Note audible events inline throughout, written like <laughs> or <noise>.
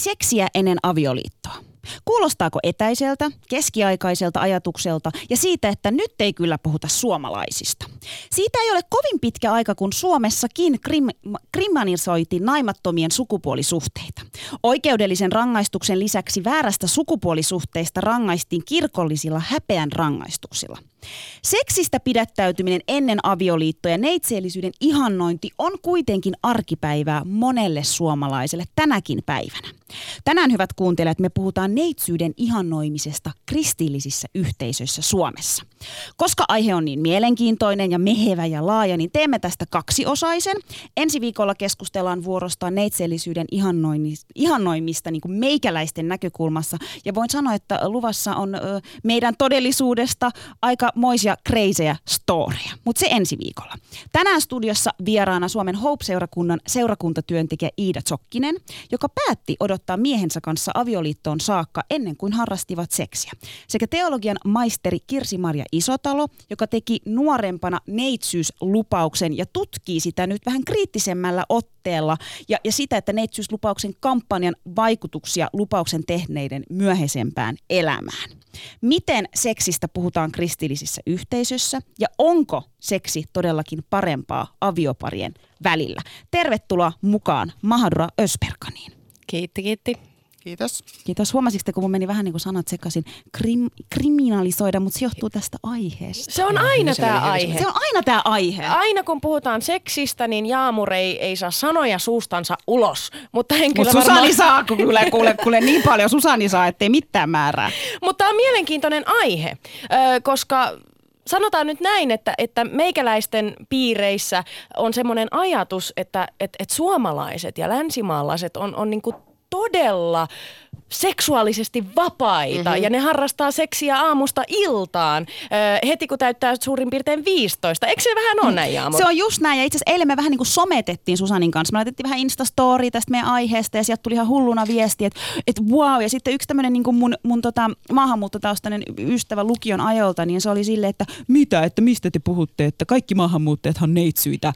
Seksiä ennen avioliittoa. Kuulostaako etäiseltä, keskiaikaiselta ajatukselta ja siitä, että nyt ei kyllä puhuta suomalaisista? Siitä ei ole kovin pitkä aika, kun Suomessakin krim, kriminalisoitiin naimattomien sukupuolisuhteita. Oikeudellisen rangaistuksen lisäksi väärästä sukupuolisuhteista rangaistiin kirkollisilla häpeän rangaistuksilla. Seksistä pidättäytyminen ennen avioliittoja neitseellisyyden ihannointi on kuitenkin arkipäivää monelle suomalaiselle tänäkin päivänä. Tänään, hyvät kuuntelijat, me puhutaan neitsyyden ihannoimisesta kristillisissä yhteisöissä Suomessa. Koska aihe on niin mielenkiintoinen ja mehevä ja laaja, niin teemme tästä kaksiosaisen. Ensi viikolla keskustellaan vuorostaan neitseellisyyden ihannoimista niin kuin meikäläisten näkökulmassa. Ja voin sanoa, että luvassa on meidän todellisuudesta aika moisia kreisejä storeja. Mutta se ensi viikolla. Tänään studiossa vieraana Suomen Hope-seurakunnan seurakuntatyöntekijä Iida Zokkinen, joka päätti odottaa miehensä kanssa avioliittoon saakka ennen kuin harrastivat seksiä. Sekä teologian maisteri Kirsi-Maria Isotalo, joka teki nuorempana neitsyyslupauksen ja tutkii sitä nyt vähän kriittisemmällä otteella ja, ja sitä, että neitsyyslupauksen kampanjan vaikutuksia lupauksen tehneiden myöhäisempään elämään. Miten seksistä puhutaan kristillisissä yhteisöissä ja onko seksi todellakin parempaa avioparien välillä? Tervetuloa mukaan Mahadura Ösperkaniin. Kiitti, kiitti. Kiitos. Kiitos. Huomasitte, kun mun meni vähän niin kuin sanat sekaisin, krim, kriminalisoida, mutta se johtuu tästä aiheesta. Se on aina tämä aihe. Se on aina tämä aihe. Aina kun puhutaan seksistä, niin Jaamur ei, ei saa sanoja suustansa ulos. Mutta en Mutta kyllä Susani varmaan... saa, kun <laughs> kuule, kuule, kuule niin paljon Susani saa, ettei mitään määrää. Mutta tämä on mielenkiintoinen aihe, koska sanotaan nyt näin, että, että meikäläisten piireissä on semmoinen ajatus, että et, et suomalaiset ja länsimaalaiset on, on niinku todella seksuaalisesti vapaita mm-hmm. ja ne harrastaa seksiä aamusta iltaan ö, heti kun täyttää suurin piirtein 15. Eikö se vähän ole näin Jaamo? Se on just näin ja itse asiassa eilen me vähän niin kuin sometettiin Susanin kanssa. Me laitettiin vähän Instastory tästä meidän aiheesta ja sieltä tuli ihan hulluna viesti, että, että wow. Ja sitten yksi tämmöinen niin kuin mun, mun tota, maahanmuuttotaustainen ystävä lukion ajolta, niin se oli silleen, että mitä, että mistä te puhutte, että kaikki maahanmuuttajathan neitsyitä äh,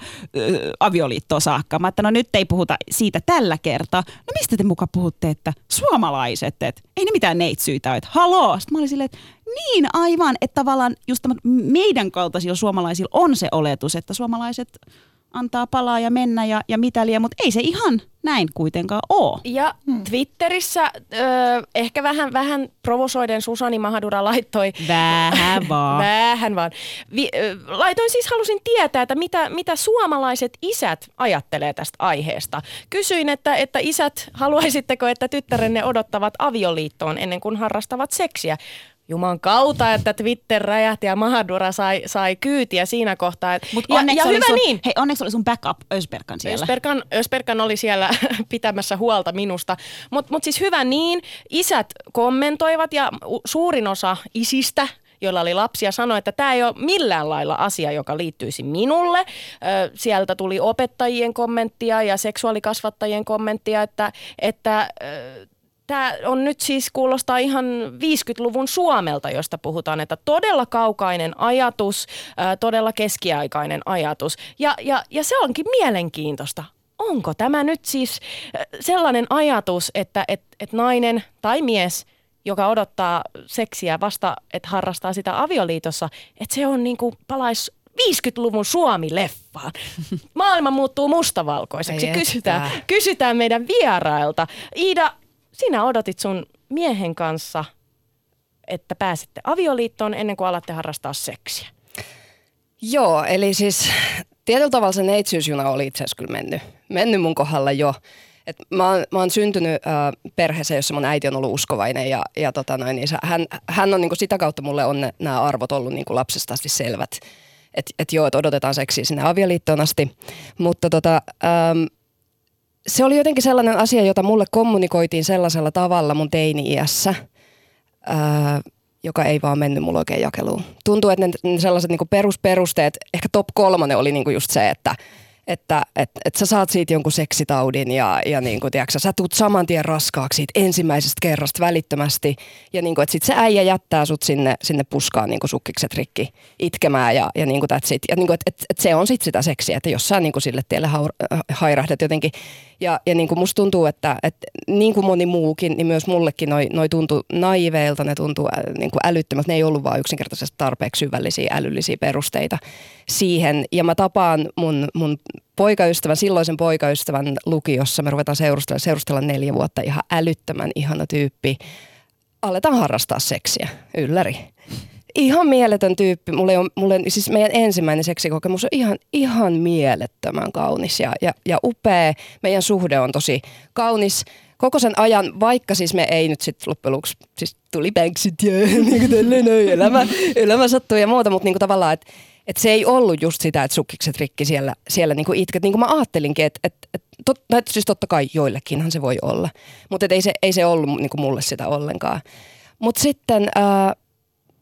avioliittoon saakka. Mä että no nyt ei puhuta siitä tällä kertaa. No mistä te muka puhutte, että suomalaiset, että ei ne mitään neitsyitä että haloo. Sitten mä olin silleen, että niin aivan, että tavallaan just meidän kaltaisilla suomalaisilla on se oletus, että suomalaiset antaa palaa ja mennä ja, ja mitäliä, mutta ei se ihan näin kuitenkaan ole. Ja Twitterissä ö, ehkä vähän, vähän provosoiden Susani Mahadura laittoi... Vähän <laughs> vaan. Vähän vaan. Vi, ö, laitoin siis, halusin tietää, että mitä, mitä suomalaiset isät ajattelee tästä aiheesta. Kysyin, että, että isät, haluaisitteko, että tyttärenne odottavat avioliittoon ennen kuin harrastavat seksiä? Juman kautta, että Twitter räjähti ja Mahadura sai, sai kyytiä siinä kohtaa. Et- Mut ja, onneksi ja oli hyvä sun, niin. Hei, onneksi oli sun backup Ösberkan siellä. Ösperkan, Ösperkan oli siellä <laughs> pitämässä huolta minusta. Mutta mut siis hyvä niin, isät kommentoivat ja suurin osa isistä joilla oli lapsia, sanoi, että tämä ei ole millään lailla asia, joka liittyisi minulle. Sieltä tuli opettajien kommenttia ja seksuaalikasvattajien kommenttia, että, että Tämä on nyt siis kuulostaa ihan 50-luvun Suomelta, josta puhutaan, että todella kaukainen ajatus, ää, todella keskiaikainen ajatus. Ja, ja, ja se onkin mielenkiintoista. Onko tämä nyt siis sellainen ajatus, että et, et nainen tai mies, joka odottaa seksiä vasta, että harrastaa sitä avioliitossa, että se on niin kuin palais 50-luvun Suomi-leffaan. <laughs> Maailma muuttuu mustavalkoiseksi. Kysytään, kysytään meidän vierailta. Iida, sinä odotit sun miehen kanssa, että pääsette avioliittoon ennen kuin alatte harrastaa seksiä. Joo, eli siis tietyllä tavalla se neitsyysjuna oli itse asiassa kyllä mennyt, mennyt mun kohdalla jo. Et mä, oon, mä oon syntynyt äh, perheeseen, jossa mun äiti on ollut uskovainen ja, ja tota noin, niin hän, hän on niinku sitä kautta mulle on nämä arvot ollut niinku lapsesta asti selvät. Että et joo, että odotetaan seksiä sinne avioliittoon asti. Mutta tota, ähm, se oli jotenkin sellainen asia, jota mulle kommunikoitiin sellaisella tavalla mun teini-iässä, ää, joka ei vaan mennyt mulle oikein jakeluun. Tuntuu, että ne, sellaiset niinku perusperusteet, ehkä top kolmonen oli niinku just se, että – että et, et sä saat siitä jonkun seksitaudin ja, ja niin kuin, tiiäksä, sä tuut saman tien raskaaksi siitä ensimmäisestä kerrasta välittömästi. Ja niin kuin, sit se äijä jättää sut sinne, sinne puskaan niin kuin sukkikset rikki itkemään ja, ja niin kuin that's. Ja niin kuin, että et, et se on sitten sitä seksiä, että jos sä niin kuin sille tielle haur- hairahdat jotenkin. Ja, ja niin kuin musta tuntuu, että, että niin kuin moni muukin, niin myös mullekin noi, noi tuntuu naiveilta, ne tuntuu niin kuin älyttömät. Ne ei ollut vaan yksinkertaisesti tarpeeksi syvällisiä älyllisiä perusteita siihen. Ja mä tapaan mun, mun poikaystävän, silloisen poikaystävän lukiossa, me ruvetaan seurustella, seurustella neljä vuotta, ihan älyttömän ihana tyyppi. Aletaan harrastaa seksiä, ylläri. Ihan mieletön tyyppi. Mulle on, mulle, siis meidän ensimmäinen seksikokemus on ihan, ihan mielettömän kaunis ja, ja, ja upea. Meidän suhde on tosi kaunis koko sen ajan, vaikka siis me ei nyt sitten loppujen lopuksi, siis tuli banksit ja <laughs> niin kuin elämä, elämä sattui ja muuta, mutta niin kuin tavallaan, että et se ei ollut just sitä, että sukkikset rikki siellä, siellä niinku itket. Niin kuin mä ajattelinkin, että et, et, tot, no, siis totta kai joillekinhan se voi olla. Mutta ei se, ei se ollut niinku mulle sitä ollenkaan. Mutta sitten ää,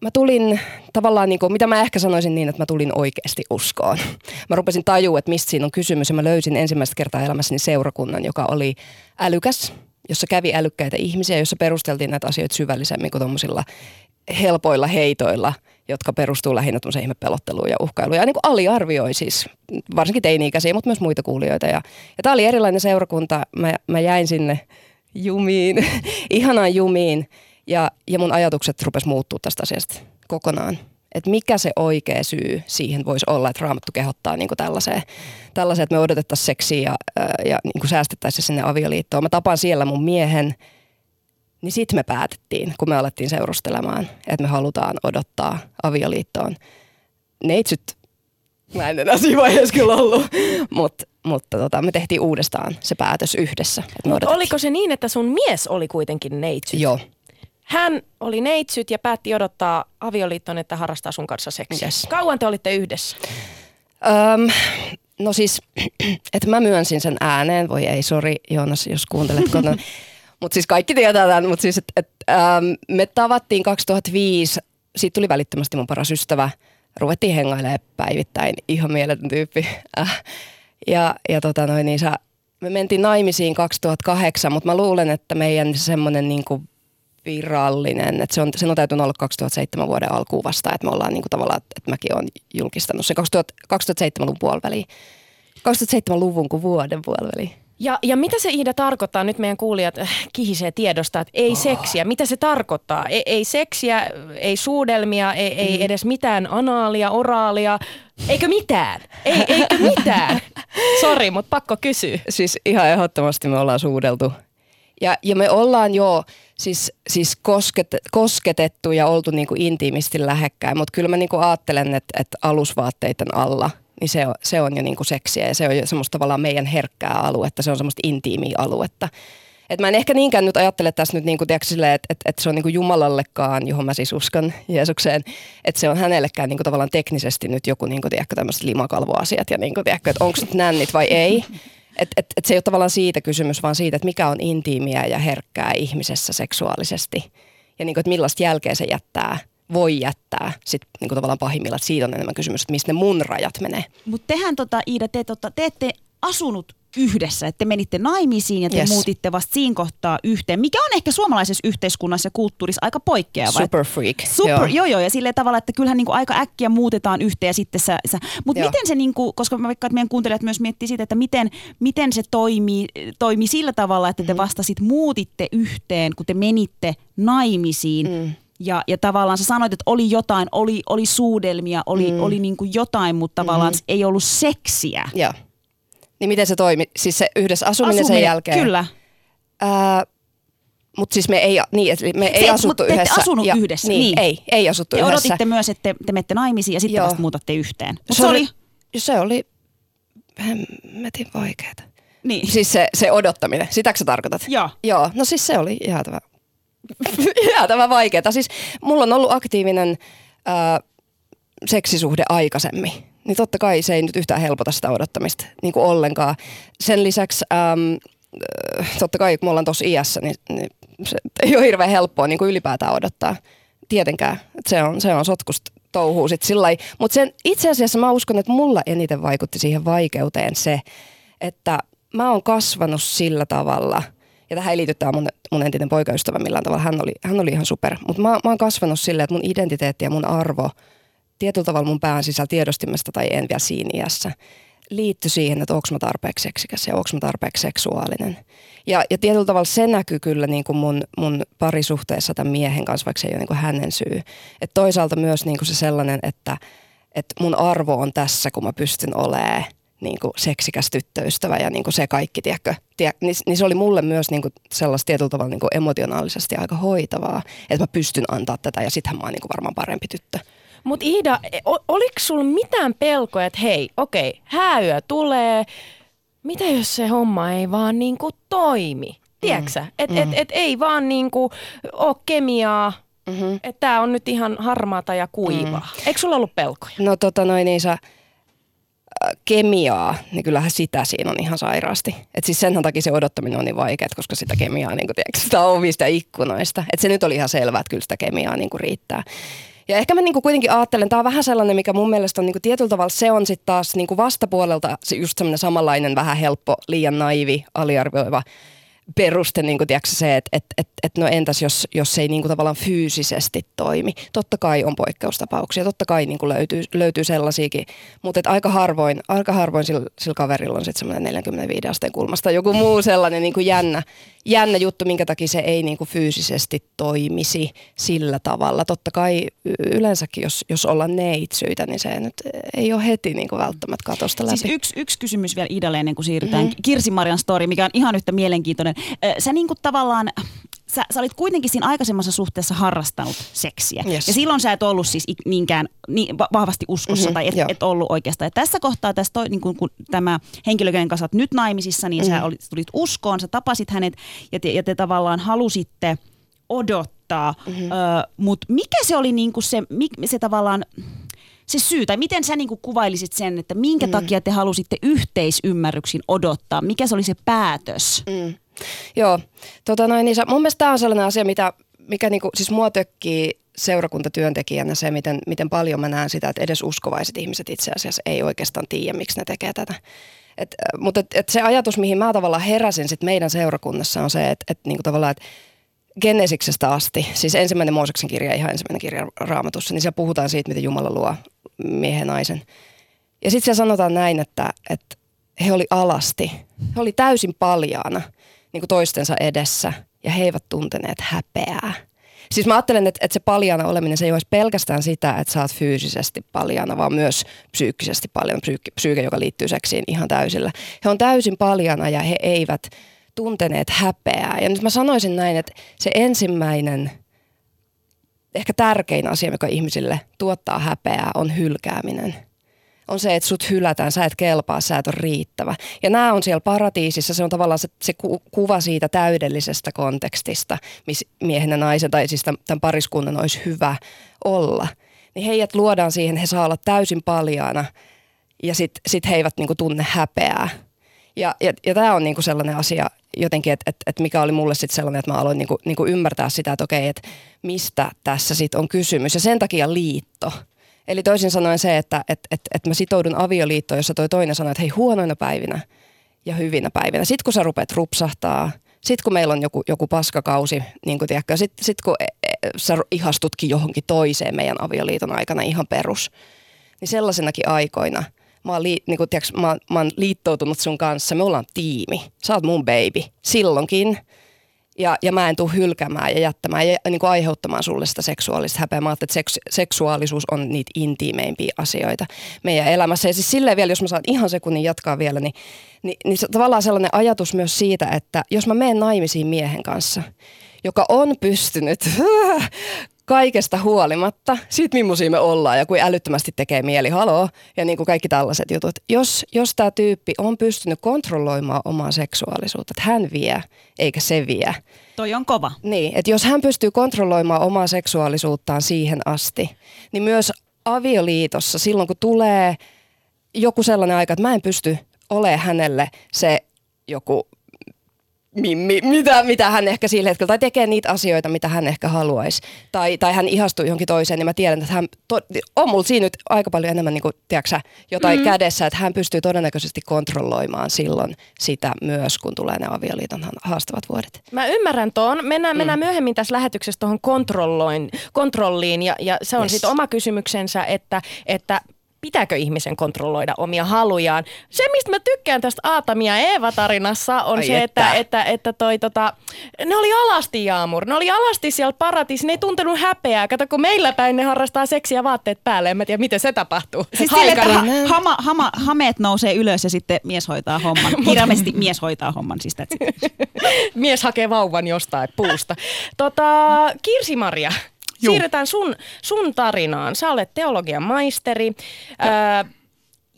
mä tulin tavallaan, niinku, mitä mä ehkä sanoisin niin, että mä tulin oikeasti uskoon. Mä rupesin tajua, että mistä siinä on kysymys ja mä löysin ensimmäistä kertaa elämässäni seurakunnan, joka oli älykäs, jossa kävi älykkäitä ihmisiä, jossa perusteltiin näitä asioita syvällisemmin kuin tuommoisilla helpoilla heitoilla – jotka perustuu lähinnä tuollaiseen ihmepelotteluun ja uhkailuun. Ja niin kuin aliarvioi siis varsinkin teini-ikäisiä, mutta myös muita kuulijoita. Ja, ja tämä oli erilainen seurakunta. Mä, mä jäin sinne jumiin, <laughs> ihanaan jumiin. Ja, ja mun ajatukset rupes muuttua tästä asiasta kokonaan. Että mikä se oikea syy siihen voisi olla, että raamattu kehottaa niin tällaiseen, tällaiseen, että me odotettaisiin seksiä ja, ja niin säästettäisiin sinne avioliittoon. Mä tapaan siellä mun miehen – niin sitten me päätettiin, kun me alettiin seurustelemaan, että me halutaan odottaa avioliittoon. Neitsyt, mä en enää siinä vaiheessa kyllä ollut, Mut, mutta tota, me tehtiin uudestaan se päätös yhdessä. Mutta oliko se niin, että sun mies oli kuitenkin neitsyt? Joo. Hän oli neitsyt ja päätti odottaa avioliittoon, että harrastaa sun kanssa seksiä. Yes. Kauan te olitte yhdessä? Öm, no siis, <clears throat> että mä myönsin sen ääneen. Voi ei, sori Joonas, jos kuuntelet kotona. <laughs> Mutta siis kaikki tietää tämän, mutta siis et, et, ähm, me tavattiin 2005, siitä tuli välittömästi mun paras ystävä. Ruvettiin hengailemaan päivittäin, ihan mieletön tyyppi. Äh. Ja, ja tota noin, niin sä, me mentiin naimisiin 2008, mutta mä luulen, että meidän semmoinen niinku virallinen, että se on, sen on täytynyt olla 2007 vuoden alkuun vasta, että me ollaan niinku tavallaan, että mäkin olen julkistanut se 2007-luvun puoliväliin. 2007-luvun kuin vuoden puoliväliin. Ja, ja mitä se Iida tarkoittaa, nyt meidän kuulijat äh, kihisee tiedosta, että ei oh. seksiä. Mitä se tarkoittaa? Ei, ei seksiä, ei suudelmia, ei, ei mm. edes mitään anaalia, oraalia. Eikö mitään? Ei, eikö mitään? <laughs> Sori, mutta pakko kysyä. Siis ihan ehdottomasti me ollaan suudeltu. Ja, ja me ollaan jo siis, siis kosket, kosketettu ja oltu niinku intiimisti lähekkäin, mutta kyllä mä niinku ajattelen, että, että alusvaatteiden alla – niin se on, se on jo niin kuin seksiä ja se on jo semmoista tavallaan meidän herkkää aluetta, se on semmoista intiimiä aluetta. Et mä en ehkä niinkään nyt ajattele tässä nyt niinku, tiedätkö, silleen, että, että, että se on niinku Jumalallekaan, johon mä siis uskon Jeesukseen, että se on hänellekään niinku tavallaan teknisesti nyt joku niinku, tiedätkö, tämmöiset limakalvoasiat ja niinku, tiedätkö, että onko nyt nännit vai ei. Et, et, et se ei ole tavallaan siitä kysymys, vaan siitä, että mikä on intiimiä ja herkkää ihmisessä seksuaalisesti. Ja niinku, että millaista jälkeä se jättää – voi jättää sit niinku tavallaan pahimmillaan, että siitä on enemmän kysymys, että mistä ne mun rajat menee. Mutta tehän tota, Iida, te, tota, te ette asunut yhdessä, että te menitte naimisiin ja te yes. muutitte vasta siinä kohtaa yhteen, mikä on ehkä suomalaisessa yhteiskunnassa ja kulttuurissa aika poikkeava. Super freak. Super, joo. joo, joo, ja sillä tavalla, että kyllähän niinku aika äkkiä muutetaan yhteen ja sitten sä, sä mutta miten se, niinku, koska mä vaikka että meidän kuuntelijat myös miettii siitä, että miten, miten se toimii, toimii sillä tavalla, että te mm. vasta sit muutitte yhteen, kun te menitte naimisiin, mm ja, ja tavallaan sä sanoit, että oli jotain, oli, oli suudelmia, oli, mm. oli niin kuin jotain, mutta tavallaan mm. ei ollut seksiä. Joo. Niin miten se toimi? Siis se yhdessä asuminen, asuminen sen jälkeen? Kyllä. Ää, mutta siis me ei, niin, me ei se, asuttu te yhdessä. asunut ja, yhdessä. Niin, niin, ei, ei asuttu ja yhdessä. odotitte myös, että te, te menette naimisiin ja sitten Joo. vasta muutatte yhteen. Mut se, oli, se oli hemmetin vaikeeta. Niin. Siis se, se odottaminen, sitäkö sä tarkoitat? Joo. Joo, no siis se oli jäätävä jäätävä vaikeaa. Siis mulla on ollut aktiivinen ää, seksisuhde aikaisemmin. Niin totta kai se ei nyt yhtään helpota sitä odottamista niin kuin ollenkaan. Sen lisäksi äm, äh, totta kai kun me ollaan tuossa iässä, niin, niin se ei ole hirveän helppoa niin kuin ylipäätään odottaa. Tietenkään, että se on, se on sotkusta touhuu sitten sillä Mutta itse asiassa mä uskon, että mulla eniten vaikutti siihen vaikeuteen se, että mä oon kasvanut sillä tavalla, ja tähän ei liity tämä mun, mun entinen poikaystävä millään tavalla, hän oli, hän oli ihan super, mutta mä, mä oon kasvanut silleen, että mun identiteetti ja mun arvo tietyllä tavalla mun pään sisällä tiedostimesta tai en vielä siinä iässä, liittyi siihen, että onko mä tarpeeksi seksikäs ja onko mä tarpeeksi seksuaalinen. Ja, ja tietyllä tavalla se näkyy kyllä niin kuin mun, mun parisuhteessa tämän miehen kanssa, vaikka se ei ole niin kuin hänen syy. Et toisaalta myös niin kuin se sellainen, että, että mun arvo on tässä, kun mä pystyn olemaan niin kuin seksikäs tyttöystävä ja niin kuin se kaikki, tiedätkö? Tiedä, niin, niin se oli mulle myös niin kuin sellaista tietyllä tavalla niin kuin emotionaalisesti aika hoitavaa, että mä pystyn antaa tätä ja sittenhän mä oon niin kuin varmaan parempi tyttö. Mutta Iida, oliko sulla mitään pelkoja, että hei, okei, hääyö tulee, mitä jos se homma ei vaan niinku toimi? Tiedätkö mm. Että mm. et, et ei vaan niinku ole kemiaa, mm-hmm. että tämä on nyt ihan harmaata ja kuivaa. Mm. Eikö sulla ollut pelkoja? No tota noin niin sä, kemiaa, niin kyllähän sitä siinä on ihan sairaasti. Et siis sen takia se odottaminen on niin vaikeaa, koska sitä kemiaa, niin kuin, tiedätkö, sitä ovista ikkunoista. Et se nyt oli ihan selvää, että kyllä sitä kemiaa niin kuin riittää. Ja ehkä mä niinku kuitenkin ajattelen, tämä on vähän sellainen, mikä mun mielestä on niinku tietyllä tavalla, se on sitten taas niinku vastapuolelta just semmoinen samanlainen vähän helppo, liian naivi, aliarvioiva peruste niin kuin, tiedätkö, se, että et, et, et, no entäs jos, jos se ei niin kuin, tavallaan fyysisesti toimi. Totta kai on poikkeustapauksia, totta kai niin kuin löytyy, löytyy sellaisiakin, mutta et aika harvoin, aika harvoin sillä, sillä kaverilla on sitten semmoinen 45 asteen kulmasta joku muu sellainen niin kuin jännä, jännä juttu, minkä takia se ei niin kuin fyysisesti toimisi sillä tavalla. Totta kai yleensäkin, jos, jos ollaan neitsyitä, niin se nyt ei ole heti niin kuin välttämättä katosta läpi. Siis yksi, yksi kysymys vielä Idalle ennen kuin siirrytään mm-hmm. Kirsi-Marjan story, mikä on ihan yhtä mielenkiintoinen. Sä niin kuin tavallaan sä, sä olit kuitenkin siinä aikaisemmassa suhteessa harrastanut seksiä. Yes. Ja silloin sä et ollut siis niinkään niin vahvasti uskossa mm-hmm, tai et, et ollut oikeastaan. Ja tässä kohtaa tässä toi, niin kun, kun tämä henkilö, kanssa nyt naimisissa, niin mm-hmm. sä olit, tulit uskoon, sä tapasit hänet ja te, ja te tavallaan halusitte odottaa. Mm-hmm. Ö, Mutta mikä se oli niin se, se tavallaan se syy, tai miten sä niin kuvailisit sen, että minkä mm. takia te halusitte yhteisymmärryksin odottaa? Mikä se oli se päätös? Mm. Joo, tota noin, niin mun mielestä tämä on sellainen asia, mitä, mikä niinku, siis mua tökkii seurakuntatyöntekijänä se, miten, miten paljon mä näen sitä, että edes uskovaiset ihmiset itse asiassa ei oikeastaan tiedä, miksi ne tekee tätä. Et, mutta et, et se ajatus, mihin mä tavallaan heräsin sit meidän seurakunnassa on se, että et niinku tavallaan, että Genesiksestä asti, siis ensimmäinen Mooseksen kirja, ihan ensimmäinen kirja raamatussa, niin siellä puhutaan siitä, miten Jumala luo miehen naisen. Ja sitten siellä sanotaan näin, että, että he oli alasti, he oli täysin paljaana – niin kuin toistensa edessä ja he eivät tunteneet häpeää. Siis mä ajattelen, että, että se paljana oleminen, se ei olisi pelkästään sitä, että sä oot fyysisesti paljana, vaan myös psyykkisesti paljana, psyyke, psyyke, joka liittyy seksiin ihan täysillä. He on täysin paljana ja he eivät tunteneet häpeää. Ja nyt mä sanoisin näin, että se ensimmäinen, ehkä tärkein asia, mikä ihmisille tuottaa häpeää, on hylkääminen – on se, että sut hylätään, sä et kelpaa, sä et ole riittävä. Ja nämä on siellä paratiisissa, se on tavallaan se, se ku, kuva siitä täydellisestä kontekstista, missä miehen ja naisen tai siis tämän, pariskunnan olisi hyvä olla. Niin heidät luodaan siihen, he saa olla täysin paljaana ja sitten sit he eivät niinku tunne häpeää. Ja, ja, ja tämä on niinku sellainen asia jotenkin, että et, et mikä oli mulle sitten sellainen, että mä aloin niinku, niinku ymmärtää sitä, että okei, että mistä tässä sitten on kysymys. Ja sen takia liitto – Eli toisin sanoen se, että et, et, et mä sitoudun avioliittoon, jossa toi toinen sanoo, että hei huonoina päivinä ja hyvinä päivinä. Sitten kun sä rupeat rupsahtaa, sitten kun meillä on joku, joku paskakausi, niin kuin tiedätkö, sitten sit kun e, e, sä ihastutkin johonkin toiseen meidän avioliiton aikana ihan perus, niin sellaisenakin aikoina mä oon, lii, niin kuin, tiedätkö, mä, mä oon liittoutunut sun kanssa, me ollaan tiimi, sä oot mun baby, silloinkin – ja, ja mä en tule hylkäämään ja jättämään ja niin kuin aiheuttamaan sulle sitä seksuaalista häpeää. Mä että seks, seksuaalisuus on niitä intiimeimpiä asioita meidän elämässä. Ja siis silleen vielä, jos mä saan ihan sekunnin jatkaa vielä, niin, niin, niin se, tavallaan sellainen ajatus myös siitä, että jos mä menen naimisiin miehen kanssa, joka on pystynyt <laughs> kaikesta huolimatta, siitä millaisia me ollaan ja kuin älyttömästi tekee mieli, haloo, ja niin kuin kaikki tällaiset jutut. Jos, jos tämä tyyppi on pystynyt kontrolloimaan omaa seksuaalisuutta, että hän vie eikä se vie. Toi on kova. Niin, että jos hän pystyy kontrolloimaan omaa seksuaalisuuttaan siihen asti, niin myös avioliitossa silloin kun tulee joku sellainen aika, että mä en pysty olemaan hänelle se joku mimmi, mitä, mitä hän ehkä sillä hetkellä, tai tekee niitä asioita, mitä hän ehkä haluaisi, tai, tai hän ihastuu johonkin toiseen, niin mä tiedän, että hän to, on mulla siinä nyt aika paljon enemmän niin kuin, tiedätkö, jotain mm. kädessä, että hän pystyy todennäköisesti kontrolloimaan silloin sitä myös, kun tulee ne avioliiton haastavat vuodet. Mä ymmärrän tuon. Mennään, mm. mennään myöhemmin tässä lähetyksessä tuohon kontrolliin, ja, ja se on yes. sitten oma kysymyksensä, että, että pitääkö ihmisen kontrolloida omia halujaan. Se, mistä mä tykkään tästä Aatamia ja Eeva-tarinassa, on Ai se, että, että, että toi, tota, ne oli alasti Jaamur. Ne oli alasti siellä paratiisi, ne ei tuntenut häpeää. Kato, kun meillä päin ne harrastaa seksiä vaatteet päälle. En mä tiedä, miten se tapahtuu. Siis sille, että ha, hama, hama, hameet nousee ylös ja sitten mies hoitaa homman. <laughs> Kirjaimesti mies hoitaa homman. Siis <laughs> mies hakee vauvan jostain puusta. Tota, Kirsi-Maria, Juu. Siirretään sun, sun tarinaan. Sä olet teologian maisteri ää,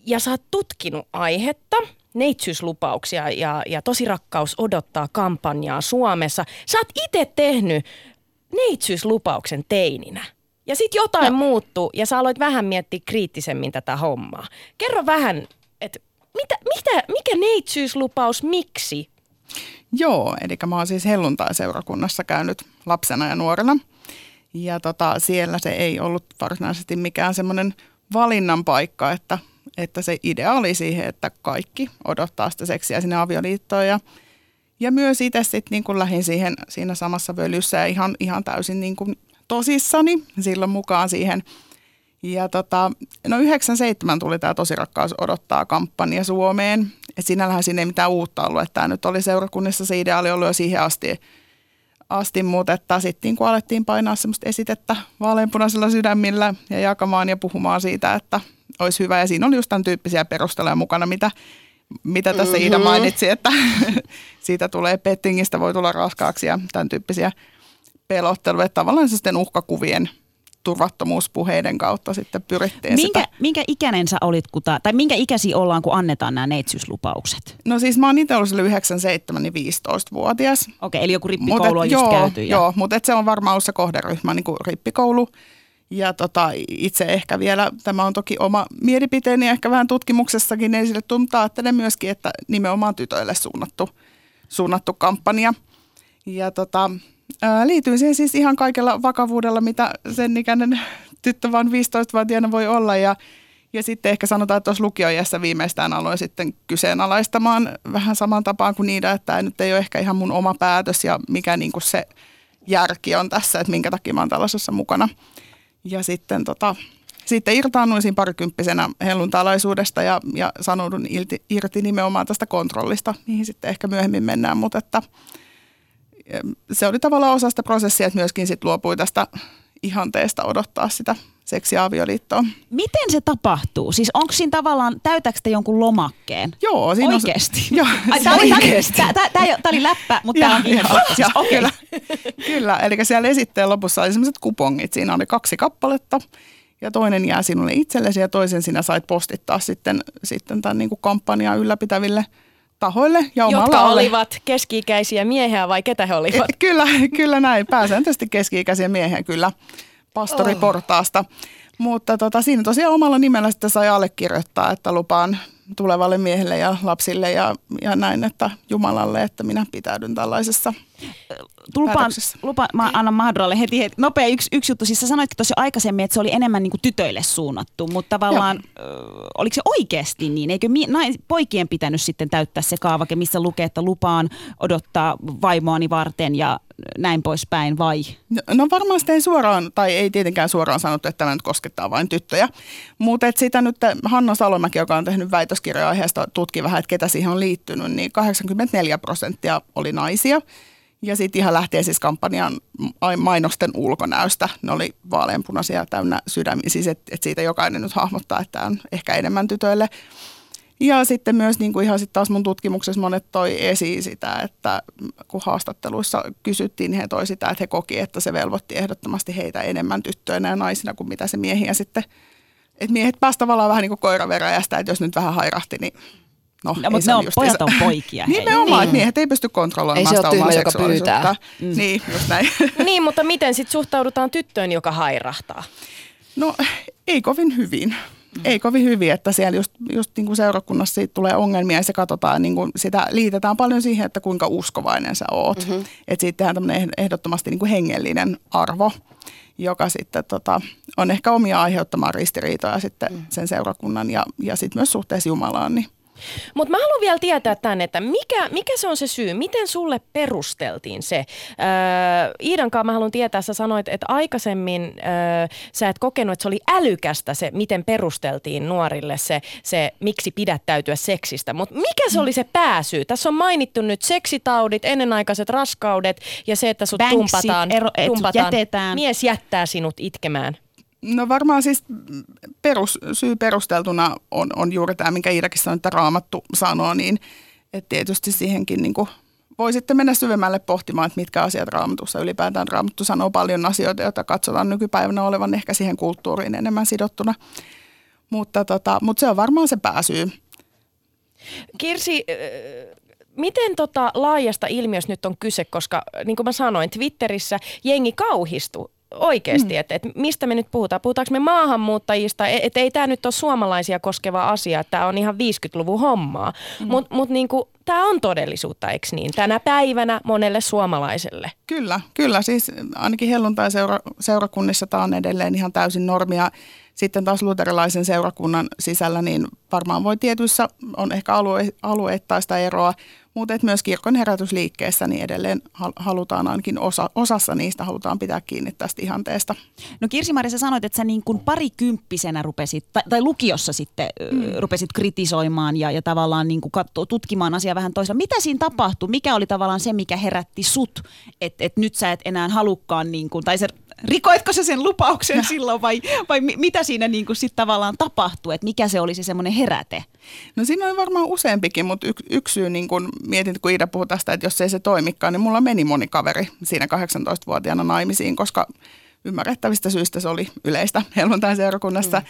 ja sä oot tutkinut aihetta neitsyyslupauksia ja, ja tosi rakkaus odottaa kampanjaa Suomessa. Sä oot itse tehnyt neitsyyslupauksen teininä. Ja sitten jotain no. muuttuu ja sä aloit vähän miettiä kriittisemmin tätä hommaa. Kerro vähän, että mitä, mitä, mikä neitsyyslupaus, miksi? Joo, eli mä oon siis helluntai-seurakunnassa käynyt lapsena ja nuorena – ja tota, siellä se ei ollut varsinaisesti mikään semmoinen valinnan paikka, että, että se idea oli siihen, että kaikki odottaa sitä seksiä sinne avioliittoon. Ja, ja myös itse sitten niin lähdin siihen siinä samassa völyssä ja ihan, ihan täysin niin kuin tosissani silloin mukaan siihen. Ja tota, no 97 tuli tämä Tosi rakkaus odottaa kampanja Suomeen. Et sinällähän siinä ei mitään uutta ollut, että tämä nyt oli seurakunnissa se ideaali ollut jo siihen asti, asti, mutta sitten kun alettiin painaa semmoista esitettä vaaleanpunaisella sydämillä ja jakamaan ja puhumaan siitä, että olisi hyvä. Ja siinä oli just tämän tyyppisiä perusteluja mukana, mitä, mitä tässä mm-hmm. Iida mainitsi, että <laughs> siitä tulee pettingistä, voi tulla raskaaksi ja tämän tyyppisiä pelotteluja. Tavallaan se sitten uhkakuvien turvattomuuspuheiden kautta sitten pyrittiin minkä, sitä. Minkä ikäinen sä olit, kun ta, tai minkä ikäsi ollaan, kun annetaan nämä neitsyyslupaukset? No siis mä oon itse ollut 97 niin 15-vuotias. Okei, eli joku rippikoulu on just joo, käyty. Ja... Joo, mutta et se on varmaan ollut se kohderyhmä, niin kuin rippikoulu. Ja tota, itse ehkä vielä, tämä on toki oma mielipiteeni ehkä vähän tutkimuksessakin esille tuntaa, ajattelen myöskin, että nimenomaan tytöille suunnattu, suunnattu kampanja. Ja tota, liityin siihen siis ihan kaikella vakavuudella, mitä sen ikäinen tyttö vaan 15-vuotiaana voi olla ja ja sitten ehkä sanotaan, että tuossa lukioijassa viimeistään aloin sitten kyseenalaistamaan vähän saman tapaan kuin niitä, että tämä nyt ei ole ehkä ihan mun oma päätös ja mikä niin kuin se järki on tässä, että minkä takia mä oon tällaisessa mukana. Ja sitten, tota, sitten irtaannuin siinä parikymppisenä helluntalaisuudesta ja, ja sanoudun irti, irti nimenomaan tästä kontrollista, mihin sitten ehkä myöhemmin mennään, mutta että – se oli tavallaan osa sitä prosessia, että myöskin sit luopui tästä ihanteesta odottaa sitä seksiavioliittoa. Miten se tapahtuu? Siis onko siinä tavallaan, täytäkö te jonkun lomakkeen? Joo. Siinä Oikeasti? On, <laughs> joo, tämä oli, oli, oli läppä, mutta tämä on ihan <laughs> siis, okay. Kyllä, kyllä. eli siellä esitteen lopussa oli sellaiset kupongit. Siinä oli kaksi kappaletta ja toinen jää sinulle itsellesi ja toisen sinä sait postittaa sitten, sitten tämän niin kuin kampanjan ylläpitäville – tahoille ja omalle Jotka alle. olivat keski-ikäisiä miehiä vai ketä he olivat? <laughs> Kyllä, kyllä näin. Pääsääntöisesti keski-ikäisiä miehiä kyllä pastoriportaasta. Oh. Mutta tota, siinä tosiaan omalla nimellä sitten sai allekirjoittaa, että lupaan tulevalle miehelle ja lapsille ja, ja näin, että Jumalalle, että minä pitäydyn tällaisessa Lupaan, lupa, mä annan Mahdolle heti, heti. Nopea yksi, yksi juttu. Siis sä sanoitkin tosi aikaisemmin, että se oli enemmän niin kuin tytöille suunnattu, mutta tavallaan ö, oliko se oikeasti niin? Eikö mi, nain, poikien pitänyt sitten täyttää se kaavake, missä lukee, että lupaan odottaa vaimoani varten ja näin poispäin vai? No, no varmaan sitä ei suoraan, tai ei tietenkään suoraan sanottu, että tämä nyt koskettaa vain tyttöjä. Mutta sitä nyt Hanna Salomäki, joka on tehnyt väitöskirja aiheesta, tutki vähän, että ketä siihen on liittynyt, niin 84 prosenttia oli naisia. Ja sitten ihan lähtee siis kampanjan mainosten ulkonäöstä. Ne oli vaaleanpunaisia täynnä sydämiä, siis että et siitä jokainen nyt hahmottaa, että on ehkä enemmän tytöille. Ja sitten myös niin kuin ihan sitten taas mun tutkimuksessa monet toi esiin sitä, että kun haastatteluissa kysyttiin, niin he toi sitä, että he koki, että se velvoitti ehdottomasti heitä enemmän tyttöinä ja naisina kuin mitä se miehiä sitten. Että miehet pääsivät tavallaan vähän niin kuin koiraveräjästä, että jos nyt vähän hairahti, niin No, no mutta ne on, pojat on poikia. <laughs> Nimenomaan, niin. että miehet ei pysty kontrolloimaan ei sitä omaa joka pyytää. Mm. Niin, just näin. <laughs> niin, mutta miten sitten suhtaudutaan tyttöön, joka hairahtaa? No, ei kovin hyvin. ei kovin hyvin, että siellä just, just niin kuin seurakunnassa siitä tulee ongelmia ja se katsotaan, niin kuin sitä liitetään paljon siihen, että kuinka uskovainen sä oot. Mm-hmm. Että siitä tehdään tämmöinen ehdottomasti niin kuin hengellinen arvo, joka sitten tota, on ehkä omia aiheuttamaan ristiriitoja sitten mm. sen seurakunnan ja, ja sitten myös suhteessa Jumalaan. Niin mutta mä haluan vielä tietää tänne, että mikä, mikä se on se syy? Miten sulle perusteltiin se? Öö, Iidan kanssa mä haluan tietää, sä sanoit, että aikaisemmin öö, sä et kokenut, että se oli älykästä se, miten perusteltiin nuorille se, se miksi pidättäytyä seksistä. Mutta mikä se oli se pääsyy? Tässä on mainittu nyt seksitaudit, ennenaikaiset raskaudet ja se, että sut Banksit, tumpataan, ero, et tumpataan. jätetään. Mies jättää sinut itkemään. No varmaan siis perus, syy perusteltuna on, on juuri tämä, minkä Iidakin sanoi, että Raamattu sanoo, niin että tietysti siihenkin niin kuin voi sitten mennä syvemmälle pohtimaan, että mitkä asiat Raamatussa ylipäätään. Raamattu sanoo paljon asioita, joita katsotaan nykypäivänä olevan ehkä siihen kulttuuriin enemmän sidottuna. Mutta, tota, mutta se on varmaan se pääsyy. Kirsi, miten tota laajasta ilmiöstä nyt on kyse, koska niin kuin mä sanoin, Twitterissä jengi kauhistui oikeasti, mm. että, että mistä me nyt puhutaan. Puhutaanko me maahanmuuttajista, että ei tämä nyt ole suomalaisia koskeva asia, että tämä on ihan 50-luvun hommaa. Mm. Mutta mut niinku, tämä on todellisuutta, eikö niin? Tänä päivänä monelle suomalaiselle. Kyllä, kyllä. Siis ainakin helluntai-seurakunnissa tämä on edelleen ihan täysin normia. Sitten taas luterilaisen seurakunnan sisällä, niin varmaan voi tietyissä, on ehkä alue, alueittaista eroa, mutta myös kirkon herätysliikkeessä niin edelleen halutaan ainakin osa, osassa niistä halutaan pitää kiinni tästä ihanteesta. No Kirsi-Mari, sä sanoit, että sä niin kuin parikymppisenä rupesit, tai, tai lukiossa sitten mm. rupesit kritisoimaan ja, ja tavallaan niin kuin katso, tutkimaan asiaa vähän toisella. Mitä siinä tapahtui? Mikä oli tavallaan se, mikä herätti sut, että et nyt sä et enää halukkaan, niin kuin, tai se rikoitko se sen lupauksen no. silloin vai, vai mitä siinä niin kuin sit tavallaan tapahtui, että mikä se oli se semmoinen heräte? No siinä oli varmaan useampikin, mutta yksi, yksi syy, niin kun mietin, kun Ida puhui tästä, että jos ei se toimikaan, niin mulla meni moni kaveri siinä 18-vuotiaana naimisiin, koska ymmärrettävistä syistä se oli yleistä <laughs> helluntain seurakunnassa. Mm.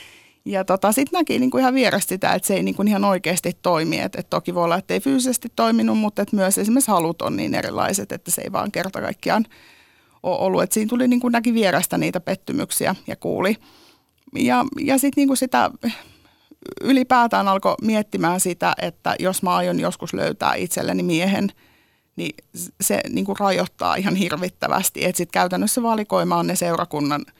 Ja tota, sitten näki niin kuin ihan vierestä sitä, että se ei niin kuin ihan oikeasti toimi. Et, et toki voi olla, että ei fyysisesti toiminut, mutta et myös esimerkiksi halut on niin erilaiset, että se ei vaan kerta kaikkiaan – ole ollut. Et siinä tuli niin kuin näki vierestä niitä pettymyksiä ja kuuli. Ja, ja sitten niin kuin sitä ylipäätään alkoi miettimään sitä, että jos mä aion joskus löytää itselleni miehen, niin se niin kuin rajoittaa ihan hirvittävästi. Että sitten käytännössä valikoima on ne seurakunnan –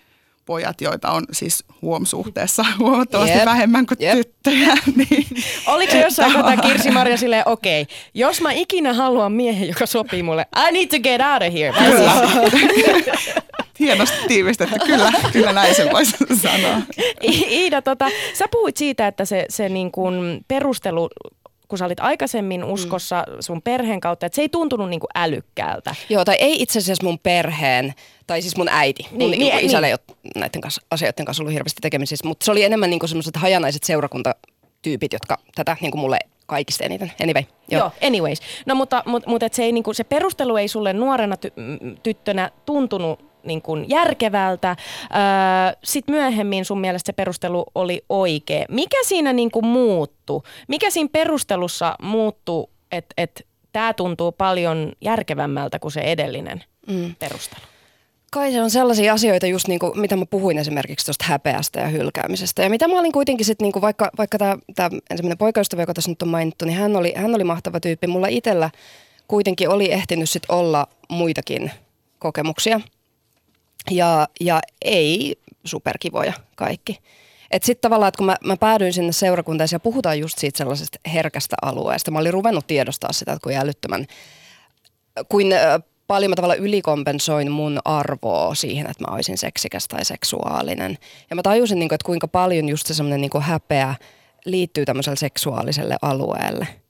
pojat, joita on siis huomsuhteessa <laughs> huomattavasti yep. vähemmän kuin yep. tyttöjä. <laughs> Niin, Oliko se jossain kohtaa Kirsi Marja silleen, okei, okay, jos mä ikinä haluan miehen, joka sopii mulle, I need to get out of here. <laughs> Hienosti tiivistetty, kyllä, kyllä näin sen voisi sanoa. Iida, tota, sä puhuit siitä, että se, se niin kuin perustelu kun sä olit aikaisemmin mm. uskossa sun perheen kautta, että se ei tuntunut niin kuin älykkäältä. Joo, tai ei itse asiassa mun perheen, tai siis mun äiti. Niin, mun niin, niin, isällä niin. ei ole näiden kanssa, asioiden kanssa ollut hirveästi tekemisissä, mutta se oli enemmän niin semmoiset hajanaiset seurakuntatyypit, jotka tätä niin kuin mulle kaikista eniten. Anyway. Joo, joo anyways. No mutta, mutta, mutta et se, ei, niin kuin, se perustelu ei sulle nuorena ty- tyttönä tuntunut niin kuin järkevältä. Sitten myöhemmin sun mielestä se perustelu oli oikea. Mikä siinä niin kuin muuttui? Mikä siinä perustelussa muuttui, että et, tämä tuntuu paljon järkevämmältä kuin se edellinen mm. perustelu? Kai se on sellaisia asioita just niin kuin, mitä mä puhuin esimerkiksi tuosta häpeästä ja hylkäämisestä. Ja mitä mä olin kuitenkin sitten, niin vaikka, vaikka tämä, tämä ensimmäinen poikaystävä, joka tässä nyt on mainittu, niin hän oli, hän oli mahtava tyyppi. Mulla itsellä kuitenkin oli ehtinyt sitten olla muitakin kokemuksia – ja, ja ei superkivoja kaikki. Että sitten tavallaan, että kun mä, mä päädyin sinne seurakuntaan ja puhutaan just siitä sellaisesta herkästä alueesta, mä olin ruvennut tiedostaa sitä, että kuin älyttömän, kuin paljon mä tavallaan ylikompensoin mun arvoa siihen, että mä olisin seksikäs tai seksuaalinen. Ja mä tajusin, niin että kuinka paljon just se semmoinen niin häpeä liittyy tämmöiselle seksuaaliselle alueelle –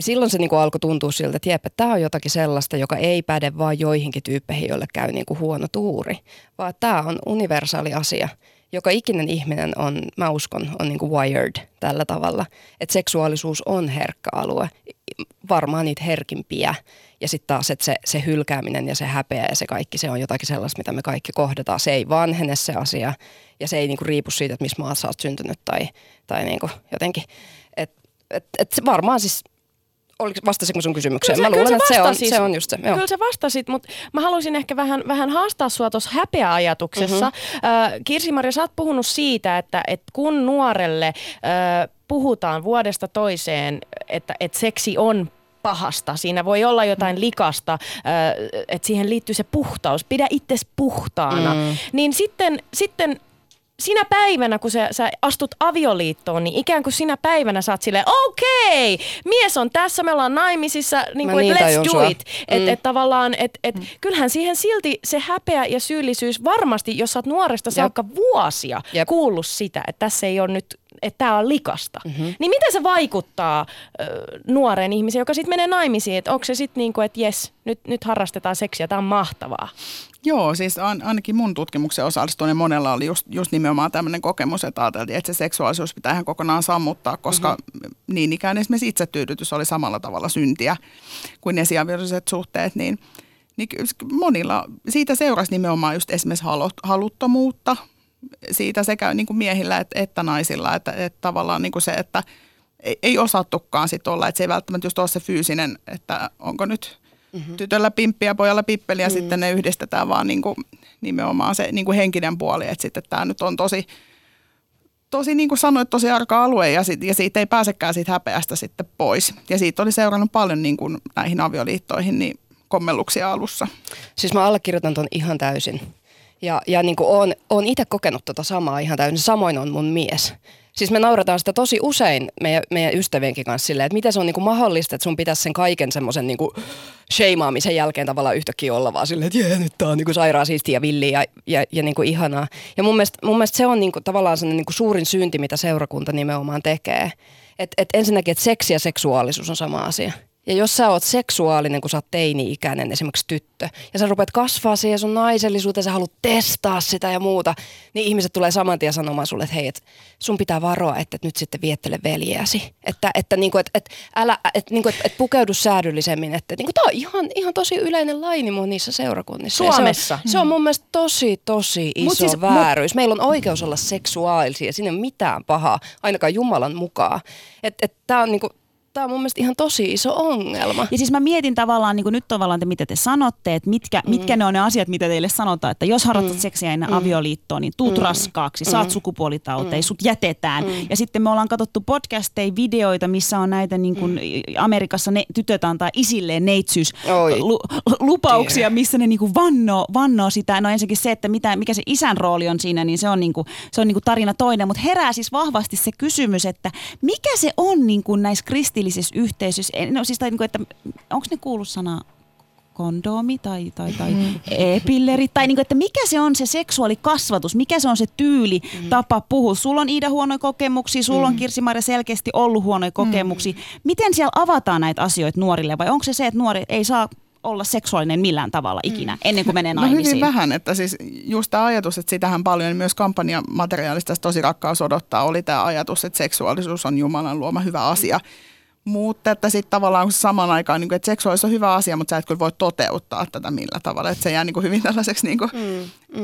niin silloin se kuin alkoi tuntua siltä, että jep, tämä on jotakin sellaista, joka ei päde vain joihinkin tyyppeihin, joille käy niin kuin huono tuuri, vaan tämä on universaali asia. Joka ikinen ihminen on, mä uskon, on niin kuin wired tällä tavalla, että seksuaalisuus on herkkä alue, varmaan niitä herkimpiä. Ja sitten taas, että se, se hylkääminen ja se häpeä ja se kaikki, se on jotakin sellaista, mitä me kaikki kohdataan. Se ei vanhene se asia ja se ei niinku riipu siitä, että missä maassa olet syntynyt tai, tai niinku jotenkin. Et, et, et varmaan siis oliko, vastasinko sun kysymykseen? Kyllä Mä luulen, että se on, se on just se. Joo. Kyllä sä vastasit, mutta mä haluaisin ehkä vähän, vähän haastaa sua tuossa häpeäajatuksessa. Mm-hmm. Äh, Kirsi-Maria, sä oot puhunut siitä, että, että kun nuorelle äh, puhutaan vuodesta toiseen, että, että seksi on pahasta. Siinä voi olla jotain likasta, äh, että siihen liittyy se puhtaus. Pidä itses puhtaana. Mm. Niin sitten, sitten sinä päivänä, kun sä, sä astut avioliittoon, niin ikään kuin sinä päivänä saat silleen, okei, mies on tässä, me ollaan naimisissa, niin kuin, niin let's do sua. it. Että Mm. et tavallaan, että et, kyllähän siihen silti se häpeä ja syyllisyys varmasti, jos sä oot nuoresta saakka vuosia Jep. kuullut sitä, että tässä ei ole nyt että tämä on likasta. Mm-hmm. Niin miten se vaikuttaa ö, nuoreen ihmiseen, joka sitten menee naimisiin? Että onko se sitten niin kuin, että jes, nyt, nyt harrastetaan seksiä, tämä on mahtavaa. Joo, siis an, ainakin mun tutkimuksen osallistuneen monella oli just, just nimenomaan tämmöinen kokemus, että ajateltiin, että se seksuaalisuus pitää ihan kokonaan sammuttaa, koska mm-hmm. niin ikään esimerkiksi itsetyydytys oli samalla tavalla syntiä kuin esiaviolliset suhteet, niin, niin monilla siitä seurasi nimenomaan just esimerkiksi halu, haluttomuutta siitä sekä niin kuin miehillä että, että naisilla, että, että tavallaan niin kuin se, että ei, ei osattukaan sit olla, että se ei välttämättä just ole se fyysinen, että onko nyt mm-hmm. tytöllä pimppi ja pojalla pippeli ja mm-hmm. sitten ne yhdistetään vaan niin kuin, nimenomaan se niin kuin henkinen puoli, että sitten tämä nyt on tosi, tosi niin kuin sanoit, tosi arka alue ja, sit, ja siitä ei pääsekään siitä häpeästä sitten pois. Ja siitä oli seurannut paljon niin kuin näihin avioliittoihin niin kommelluksia alussa. Siis mä allekirjoitan ton ihan täysin. Ja, ja niin kuin oon, oon itse kokenut tota samaa ihan täysin. Samoin on mun mies. Siis me naurataan sitä tosi usein meidän, meidän ystävienkin kanssa silleen, että miten se on niin kuin mahdollista, että sun pitäisi sen kaiken semmoisen niin sheimaamisen jälkeen tavallaan yhtäkkiä olla vaan silleen, että jee, nyt tää on niin kuin sairaan siistiä ja villiä ja, ja, ja niin kuin ihanaa. Ja mun mielestä, mun mielestä se on niin kuin tavallaan sellainen niin kuin suurin synti, mitä seurakunta nimenomaan tekee. Että et ensinnäkin, että seksi ja seksuaalisuus on sama asia. Ja jos sä oot seksuaalinen, kun sä oot teini-ikäinen, esimerkiksi tyttö, ja sä rupeat kasvaa siihen sun naisellisuuteen, sä haluat testaa sitä ja muuta, niin ihmiset tulee saman tien sanomaan sulle, että hei, et sun pitää varoa, että et nyt sitten viettele veljeäsi. Että, että, niinku, et, et, älä, et, niinku, et, et pukeudu säädyllisemmin. Että niinku, tää on ihan, ihan tosi yleinen laini monissa seurakunnissa. Suomessa. Se on, se on mun mielestä tosi, tosi iso Mut siis- siis, vääryys. Meillä on oikeus olla seksuaalisia, siinä ei ole mitään pahaa, ainakaan Jumalan mukaan. Että et, tää on niinku, Tämä on mun mielestä ihan tosi iso ongelma. Ja siis mä mietin tavallaan, niin kuin nyt tavallaan te, mitä te sanotte, että mitkä, mm. mitkä ne on ne asiat, mitä teille sanotaan, että jos harrastat mm. seksiä ennen mm. avioliittoa, niin tuut mm. raskaaksi, saat mm. sukupuolitauteja, mm. sut jätetään. Mm. Ja sitten me ollaan katsottu podcasteja, videoita, missä on näitä niin kuin mm. Amerikassa ne, tytöt antaa isilleen neitsyys lu, lupauksia, missä ne niin kuin vannoo, vannoo sitä. No ensinnäkin se, että mitä, mikä se isän rooli on siinä, niin se on, niin kuin, se on niin kuin tarina toinen. Mutta herää siis vahvasti se kysymys, että mikä se on niin kuin näissä kristillisissä yhteisöissä, no siis tai niin kuin, että onko ne kuullut sana kondomi tai, tai, tai e-pilleri, tai niin kuin, että mikä se on se seksuaalikasvatus, mikä se on se tyyli, tapa puhua. Sulla on Iida huonoja kokemuksia, sulla on Kirsi-Maria selkeästi ollut huonoja kokemuksia. Miten siellä avataan näitä asioita nuorille, vai onko se se, että nuori ei saa olla seksuaalinen millään tavalla ikinä, ennen kuin menee No naimisiin? hyvin vähän, että siis just tämä ajatus, että sitähän paljon niin myös kampanjamateriaalista tosi rakkaus odottaa, oli tämä ajatus, että seksuaalisuus on Jumalan luoma hyvä asia. Mutta että sitten tavallaan kun samaan aikaan, niin kuin, että seksuaalisuus on hyvä asia, mutta sä et kyllä voi toteuttaa tätä millä tavalla. Että se jää niin kuin hyvin tällaiseksi niin kuin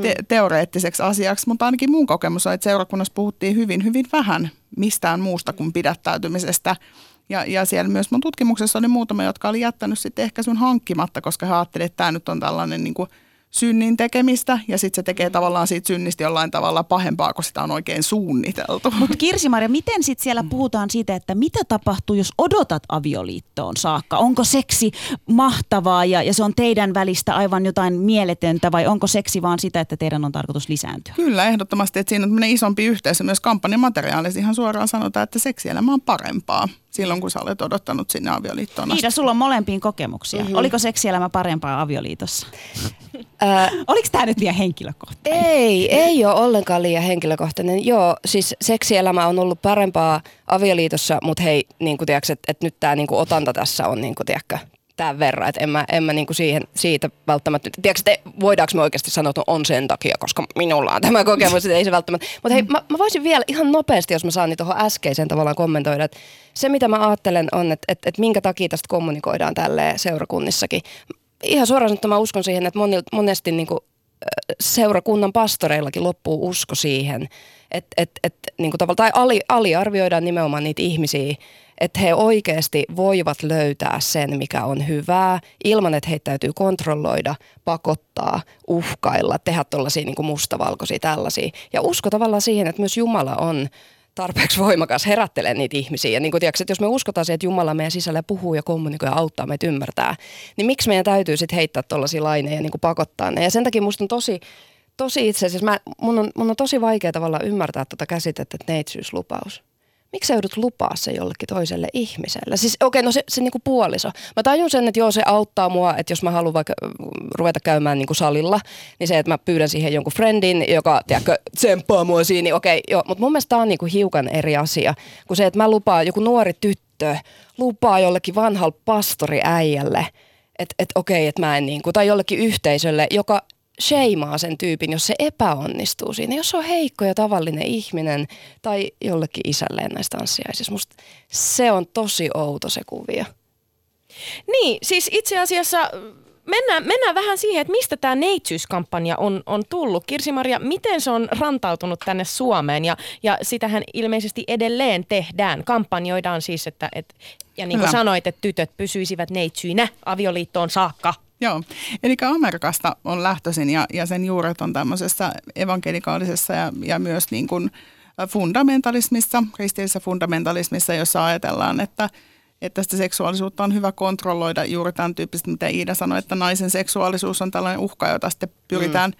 te- teoreettiseksi asiaksi. Mutta ainakin mun kokemus on, että seurakunnassa puhuttiin hyvin, hyvin vähän mistään muusta kuin pidättäytymisestä. Ja, ja siellä myös mun tutkimuksessa oli muutama, jotka oli jättänyt sitten ehkä sun hankkimatta, koska he ajattelivat, että tämä nyt on tällainen niin kuin synnin tekemistä ja sitten se tekee tavallaan siitä synnistä jollain tavalla pahempaa, kun sitä on oikein suunniteltu. Mutta Kirsi-Maria, miten sitten siellä puhutaan siitä, että mitä tapahtuu, jos odotat avioliittoon saakka? Onko seksi mahtavaa ja, ja se on teidän välistä aivan jotain mieletöntä vai onko seksi vaan sitä, että teidän on tarkoitus lisääntyä? Kyllä, ehdottomasti, että siinä on isompi yhteisö. Myös kampanjamateriaalissa ihan suoraan sanotaan, että seksielämä on parempaa silloin, kun sä olet odottanut sinne avioliittoon asti. Iida, sulla on molempiin kokemuksia. Mm-hmm. Oliko seksielämä parempaa avioliitossa? Ää, Oliko tämä nyt liian henkilökohtainen? Ei, ei ole ollenkaan liian henkilökohtainen. Joo, siis seksielämä on ollut parempaa avioliitossa, mutta hei, niin kuin tiedätkö, että, että nyt tämä niin kuin otanta tässä on niin kuin, tiedätkö, tämän verran, että en mä, en mä niin kuin siihen, siitä välttämättä, tiedätkö, te, voidaanko me oikeasti sanoa, että on sen takia, koska minulla on tämä kokemus, että ei se välttämättä. Mutta hei, mä, mä voisin vielä ihan nopeasti, jos mä saan niin tuohon äskeiseen tavallaan kommentoida, että se mitä mä ajattelen on, että, että, että minkä takia tästä kommunikoidaan tälleen seurakunnissakin. Ihan suoraan sanottuna mä uskon siihen, että monil, monesti niin kuin seurakunnan pastoreillakin loppuu usko siihen, että et, et, niin kuin tai ali, aliarvioidaan nimenomaan niitä ihmisiä, että he oikeasti voivat löytää sen, mikä on hyvää, ilman että heitä täytyy kontrolloida, pakottaa, uhkailla, tehdä tuollaisia niin mustavalkoisia tällaisia. Ja usko tavallaan siihen, että myös Jumala on tarpeeksi voimakas herättelee niitä ihmisiä. Ja niin kuin tiedätkö, että jos me uskotaan siihen, että Jumala meidän sisällä puhuu ja kommunikoi ja auttaa meitä ymmärtää, niin miksi meidän täytyy sitten heittää tuollaisia laineja ja niin kuin pakottaa ne. Ja sen takia musta on tosi, tosi itse asiassa, mä, mun, on, mun on tosi vaikea tavalla ymmärtää tuota käsitettä, että neitsyyslupaus miksi sä joudut lupaa se jollekin toiselle ihmiselle? Siis okei, okay, no se, se niinku puoliso. Mä tajun sen, että joo, se auttaa mua, että jos mä haluan vaikka ruveta käymään niinku salilla, niin se, että mä pyydän siihen jonkun friendin, joka, tiedätkö, tsemppaa mua siinä, niin okei, okay, joo. Mutta mun mielestä tää on niinku hiukan eri asia kuin se, että mä lupaan joku nuori tyttö, lupaa jollekin vanhalle pastoriäijälle, että et, okei, okay, että mä en niinku, tai jollekin yhteisölle, joka sheimaa sen tyypin, jos se epäonnistuu siinä. Jos on heikko ja tavallinen ihminen tai jollekin isälleen näistä tanssiaisissa. Musta se on tosi outo se kuvio. Niin, siis itse asiassa mennään, mennään vähän siihen, että mistä tämä neitsyyskampanja on, on tullut. Kirsi-Maria, miten se on rantautunut tänne Suomeen ja, ja sitähän ilmeisesti edelleen tehdään. Kampanjoidaan siis, että, että ja niin kuin sanoit, että tytöt pysyisivät neitsyinä avioliittoon saakka. Joo, eli Amerikasta on lähtöisin ja, ja sen juuret on tämmöisessä evankelikaalisessa ja, ja myös niin kuin fundamentalismissa, kristillisessä fundamentalismissa, jossa ajatellaan, että, että sitä seksuaalisuutta on hyvä kontrolloida juuri tämän tyyppistä, mitä Iida sanoi, että naisen seksuaalisuus on tällainen uhka, jota sitten pyritään mm.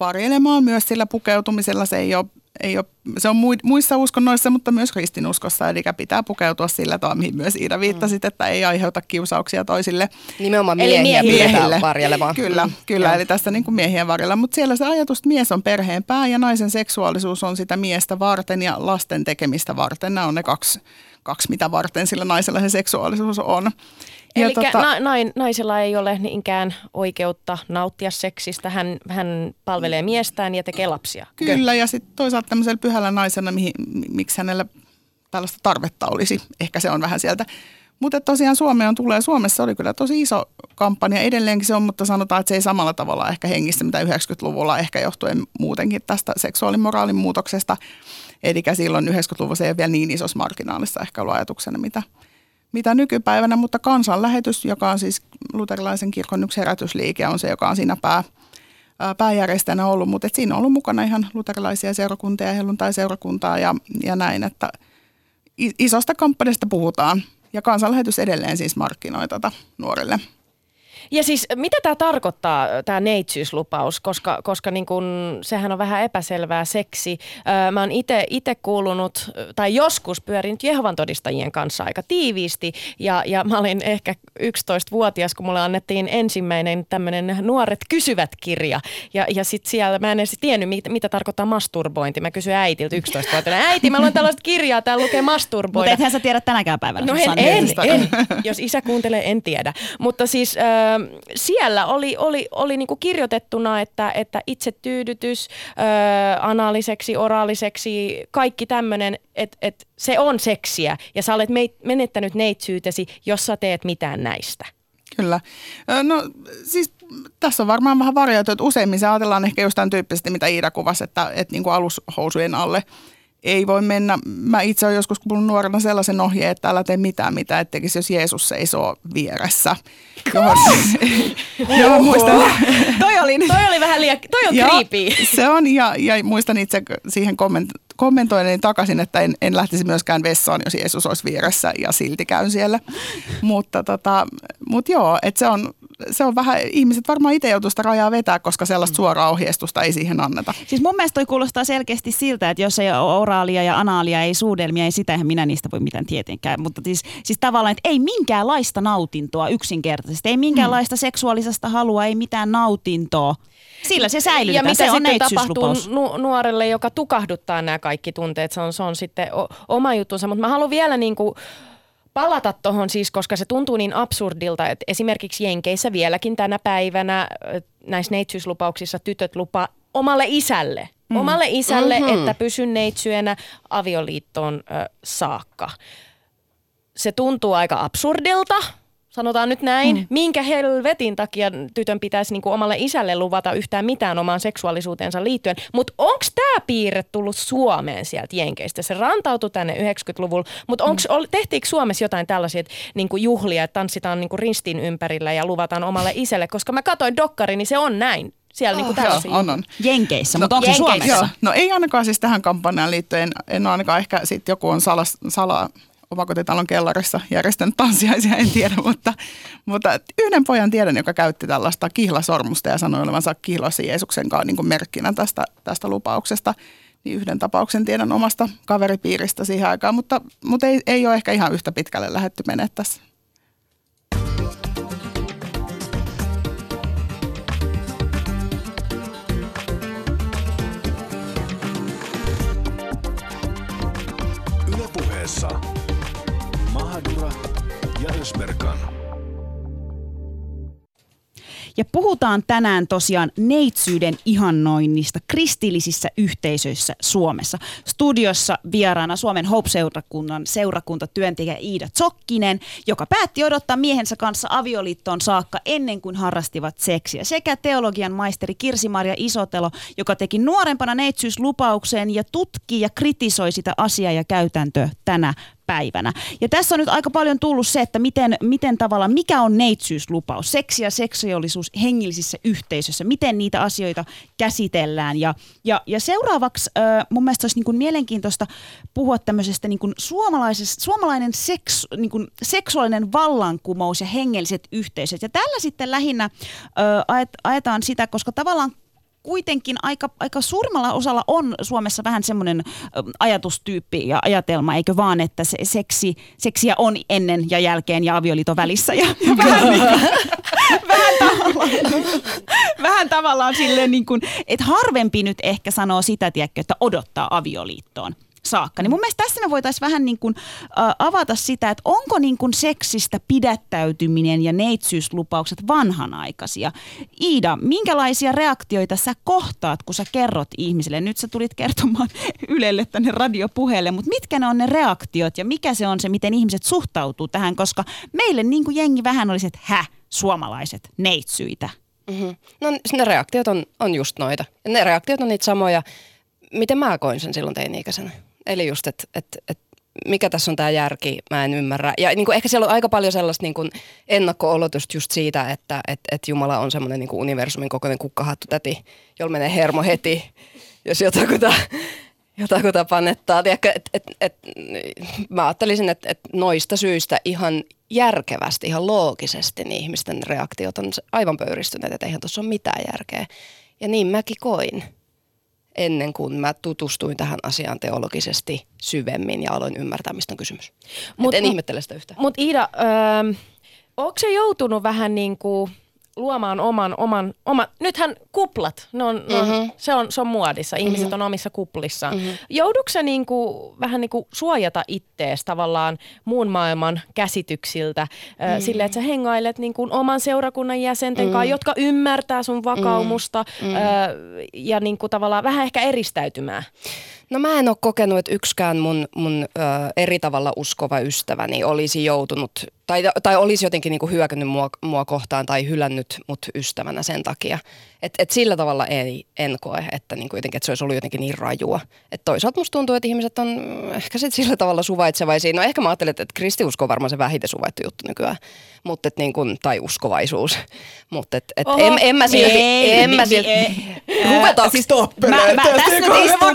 Varjelemaan myös sillä pukeutumisella. Se ei ole ei ole, se on muissa uskonnoissa, mutta myös kristinuskossa, eli pitää pukeutua sillä tavalla, mihin myös Iida viittasit, että ei aiheuta kiusauksia toisille. Nimenomaan miehiä miehille. varjelemaan. Kyllä, mm. kyllä Joo. eli tässä niin kuin miehien varjella, mutta siellä se ajatus, että mies on perheen pää ja naisen seksuaalisuus on sitä miestä varten ja lasten tekemistä varten. Nämä on ne kaksi, kaksi mitä varten sillä naisella se seksuaalisuus on. Eli tota, na, nain, naisella ei ole niinkään oikeutta nauttia seksistä. Hän, hän palvelee miestään ja tekee lapsia. Kyllä, ja sitten toisaalta tämmöisellä pyhällä naisena, mihin, miksi hänellä tällaista tarvetta olisi. Ehkä se on vähän sieltä. Mutta tosiaan Suomeen tulee. Suomessa oli kyllä tosi iso kampanja. Edelleenkin se on, mutta sanotaan, että se ei samalla tavalla ehkä hengissä, mitä 90-luvulla ehkä johtuen muutenkin tästä seksuaalimoraalin muutoksesta. Eli silloin 90-luvulla ei ole vielä niin isossa marginaalissa ehkä ollut ajatuksena, mitä – mitä nykypäivänä, mutta kansanlähetys, joka on siis luterilaisen kirkon yksi herätysliike, on se, joka on siinä pää, pääjärjestäjänä ollut, mutta et siinä on ollut mukana ihan luterilaisia seurakuntia ja helluntai-seurakuntaa ja, ja näin, että isosta kampanjasta puhutaan. Ja kansanlähetys edelleen siis markkinoi tätä nuorille. Ja siis mitä tämä tarkoittaa, tämä neitsyyslupaus, koska, koska niin kun, sehän on vähän epäselvää seksi. Öö, mä oon itse kuulunut, tai joskus pyörinyt Jehovan todistajien kanssa aika tiiviisti, ja, ja mä olin ehkä 11-vuotias, kun mulle annettiin ensimmäinen tämmöinen Nuoret kysyvät kirja, ja, ja sitten siellä mä en edes tiennyt, mitä, mitä tarkoittaa masturbointi. Mä kysyin äitiltä 11-vuotiaana, äiti, mä luen tällaista kirjaa, täällä lukee masturboida. Mutta ethän sä tiedä tänäkään päivänä. No en, en, en, jos isä kuuntelee, en tiedä. Mutta siis... Öö, siellä oli, oli, oli niinku kirjoitettuna, että, että itsetyydytys, öö, anaaliseksi, oraaliseksi, kaikki tämmöinen, että et se on seksiä ja sä olet menettänyt neitsyytesi, jos sä teet mitään näistä. Kyllä. No siis tässä on varmaan vähän varjoitu, että useimmin se ajatellaan ehkä jostain tyyppisesti, mitä Iida kuvasi, että, että niin kuin alushousujen alle – ei voi mennä. Mä itse olen joskus kuullut nuorena sellaisen ohjeen, että älä tee mitään, mitä et tekisi, jos Jeesus seisoo vieressä. Johon, <laughs> johon muistan. toi, oli, toi oli vähän liian, toi on creepy. Se on, ja, ja muistan itse siihen komment, kommentoin takaisin, että en, en lähtisi myöskään vessaan, jos Jeesus olisi vieressä ja silti käyn siellä. mutta, tota, mutta joo, että se on, se on vähän, ihmiset varmaan itse joutuu sitä rajaa vetää, koska sellaista mm. suoraa ohjeistusta ei siihen anneta. Siis mun mielestä toi kuulostaa selkeästi siltä, että jos ei ole oraalia ja anaalia, ei suudelmia, ei sitä, minä niistä voi mitään tietenkään. Mutta siis, siis tavallaan, että ei minkäänlaista nautintoa yksinkertaisesti, ei minkäänlaista mm. seksuaalisesta halua, ei mitään nautintoa. Sillä se säilytetään. Ja mitä se sitten tapahtuu nu- nuorelle, joka tukahduttaa nämä kaikki tunteet, se on, se on sitten o- oma juttunsa. Mutta mä haluan vielä niin kuin palata tuohon siis, koska se tuntuu niin absurdilta, että esimerkiksi Jenkeissä vieläkin tänä päivänä näissä neitsyyslupauksissa tytöt lupa omalle isälle, mm. omalle isälle, mm-hmm. että pysyn neitsyenä avioliittoon ö, saakka. Se tuntuu aika absurdilta, sanotaan nyt näin, mm. minkä helvetin takia tytön pitäisi niinku omalle isälle luvata yhtään mitään omaan seksuaalisuuteensa liittyen. Mutta onko tämä piirre tullut Suomeen sieltä Jenkeistä? Se rantautui tänne 90-luvulla, mutta mm. tehtiinkö Suomessa jotain tällaisia niinku juhlia, että tanssitaan niinku ristin ympärillä ja luvataan omalle isälle? Koska mä katsoin dokkari, niin se on näin. Siellä oh, niinku joo, on, on. Jenkeissä, no, mutta onko se Suomessa? Joo. No ei ainakaan siis tähän kampanjaan liittyen. En, en ole ainakaan ehkä sit joku on salas, salaa omakotitalon kellarissa järjestänyt tanssiaisia, en tiedä, <laughs> mutta, mutta yhden pojan tiedän, joka käytti tällaista kihlasormusta ja sanoi olevansa kihlasi Jeesuksen kanssa niin merkkinä tästä, tästä lupauksesta. Niin yhden tapauksen tiedän omasta kaveripiiristä siihen aikaan, mutta, mutta ei, ei ole ehkä ihan yhtä pitkälle lähetty mennä tässä. Mahadura ja Ösberkan. Ja puhutaan tänään tosiaan neitsyyden ihannoinnista kristillisissä yhteisöissä Suomessa. Studiossa vieraana Suomen Hope-seurakunnan seurakuntatyöntekijä Iida Zokkinen, joka päätti odottaa miehensä kanssa avioliittoon saakka ennen kuin harrastivat seksiä. Sekä teologian maisteri Kirsi-Maria Isotelo, joka teki nuorempana neitsyyslupauksen ja tutki ja kritisoi sitä asiaa ja käytäntöä tänä päivänä. Ja tässä on nyt aika paljon tullut se, että miten, miten tavallaan, mikä on neitsyyslupaus, seksi ja seksuaalisuus hengellisissä yhteisöissä, miten niitä asioita käsitellään. Ja, ja, ja seuraavaksi äh, mun mielestä olisi niin kuin mielenkiintoista puhua tämmöisestä niin kuin suomalainen seks, niin kuin seksuaalinen vallankumous ja hengelliset yhteisöt. Ja tällä sitten lähinnä äh, ajetaan sitä, koska tavallaan kuitenkin aika, aika suurimmalla osalla on Suomessa vähän semmoinen ajatustyyppi ja ajatelma, eikö vaan, että se seksi, seksiä on ennen ja jälkeen ja avioliiton välissä. Ja, ja vähän, niin <laughs> vähän tavallaan, vähän tavallaan silleen niin kuin, että harvempi nyt ehkä sanoo sitä, tiedätkö, että odottaa avioliittoon saakka. Niin mun mielestä tässä me voitaisiin vähän niin kuin, äh, avata sitä, että onko niin kuin seksistä pidättäytyminen ja neitsyyslupaukset vanhanaikaisia. Iida, minkälaisia reaktioita sä kohtaat, kun sä kerrot ihmisille? Nyt sä tulit kertomaan <laughs> Ylelle tänne radiopuheelle, mutta mitkä ne on ne reaktiot ja mikä se on se, miten ihmiset suhtautuu tähän? Koska meille niin kuin jengi vähän olisi, että hä, suomalaiset neitsyitä. Mm-hmm. No ne reaktiot on, on just noita. Ne reaktiot on niitä samoja, miten mä koin sen silloin teini-ikäisenä. Eli just, että et, et mikä tässä on tämä järki, mä en ymmärrä. Ja niin kuin ehkä siellä on aika paljon sellaista niin kuin ennakko-olotusta just siitä, että et, et Jumala on semmoinen niin kuin universumin kokoinen kukkahattu täti, jolla menee hermo heti, jos jotakuta, jotakuta panettaa. Tiedätkö, et, et, et, mä ajattelisin, että et noista syistä ihan järkevästi, ihan loogisesti niin ihmisten reaktiot on aivan pöyristyneet, että eihän tuossa ole mitään järkeä. Ja niin mäkin koin ennen kuin mä tutustuin tähän asiaan teologisesti syvemmin ja aloin ymmärtää, mistä on kysymys. Mut, en ihmettele sitä yhtään. Mutta Iida, öö, onko se joutunut vähän niin kuin luomaan oman, oman, oman, nythän kuplat, ne on, mm-hmm. on, se, on, se on muodissa, ihmiset mm-hmm. on omissa kuplissaan. Mm-hmm. Joudutko se niinku, vähän niin kuin suojata ittees tavallaan muun maailman käsityksiltä mm-hmm. sille, että sä hengailet niin kuin oman seurakunnan jäsenten mm-hmm. kanssa, jotka ymmärtää sun vakaumusta mm-hmm. äh, ja niin kuin tavallaan vähän ehkä eristäytymään? No mä en ole kokenut, että yksikään mun, mun ö, eri tavalla uskova ystäväni olisi joutunut tai, tai olisi jotenkin niinku hyökännyt mua, mua kohtaan tai hylännyt mut ystävänä sen takia. Et, et sillä tavalla ei, en koe, että, niinku jotenkin, että se olisi ollut jotenkin niin rajua. Et toisaalta musta tuntuu, että ihmiset on ehkä sit sillä tavalla suvaitsevaisia. No ehkä mä ajattelen, että kristiusko on varmaan se vähiten suvaittu juttu nykyään. Mut et niinku, tai uskovaisuus. Mutta et, et en, en mä silti... Ei, en mä silti... Ruvetaanko siis mä, mä, tässä istuu,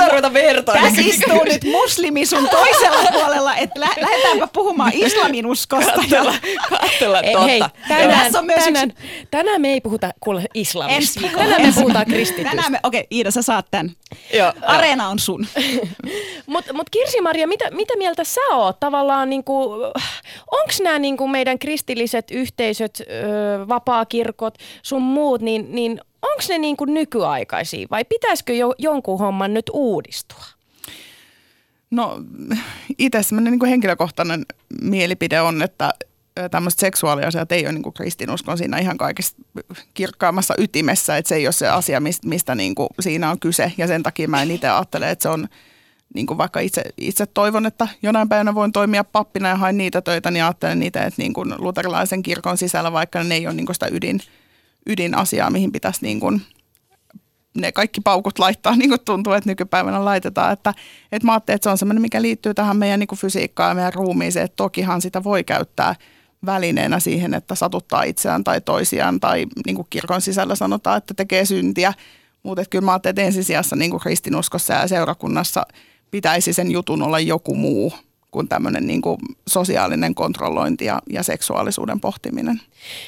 tässä istuu nyt muslimi sun toisella <laughs> puolella, että lä- lähdetäänpä puhumaan islamin uskosta. Ja... Katsella totta. Hei, tänään, on myös tänään, yksi... tänään me ei puhuta kuule islamista. Tänään me puhutaan kristitystä. Tänään me, okei okay, Iida, sä saat tämän. Joo, Areena on sun. <laughs> Mutta mut Kirsi-Maria, mitä, mitä mieltä sä oot tavallaan, niinku, onko nämä niinku meidän kristilliset yhteisöt, ö, vapaakirkot, sun muut, niin, niin onko ne niinku nykyaikaisia vai pitäisikö jo, jonkun homman nyt uudistua? No itse semmoinen niin henkilökohtainen mielipide on, että tämmöiset seksuaaliasiat ei ole niin kuin kristinuskon siinä ihan kaikista kirkkaammassa ytimessä, että se ei ole se asia, mistä, mistä niin kuin siinä on kyse ja sen takia mä en itse ajattele, että se on niin kuin vaikka itse, itse toivon, että jonain päivänä voin toimia pappina ja hain niitä töitä, niin ajattelen niitä, että niin kuin luterilaisen kirkon sisällä, vaikka ne ei ole niin kuin sitä ydin, ydinasiaa, mihin pitäisi niin kuin ne kaikki paukut laittaa, niin kuin tuntuu, että nykypäivänä laitetaan. Että, että mä ajattelin, että se on semmoinen, mikä liittyy tähän meidän niin kuin fysiikkaan ja meidän ruumiiseen, että tokihan sitä voi käyttää välineenä siihen, että satuttaa itseään tai toisiaan tai niin kuin kirkon sisällä sanotaan, että tekee syntiä. Mutta kyllä mä ajattelin, että ensisijassa niin kuin kristinuskossa ja seurakunnassa pitäisi sen jutun olla joku muu kuin tämmöinen niin kuin sosiaalinen kontrollointi ja, ja seksuaalisuuden pohtiminen.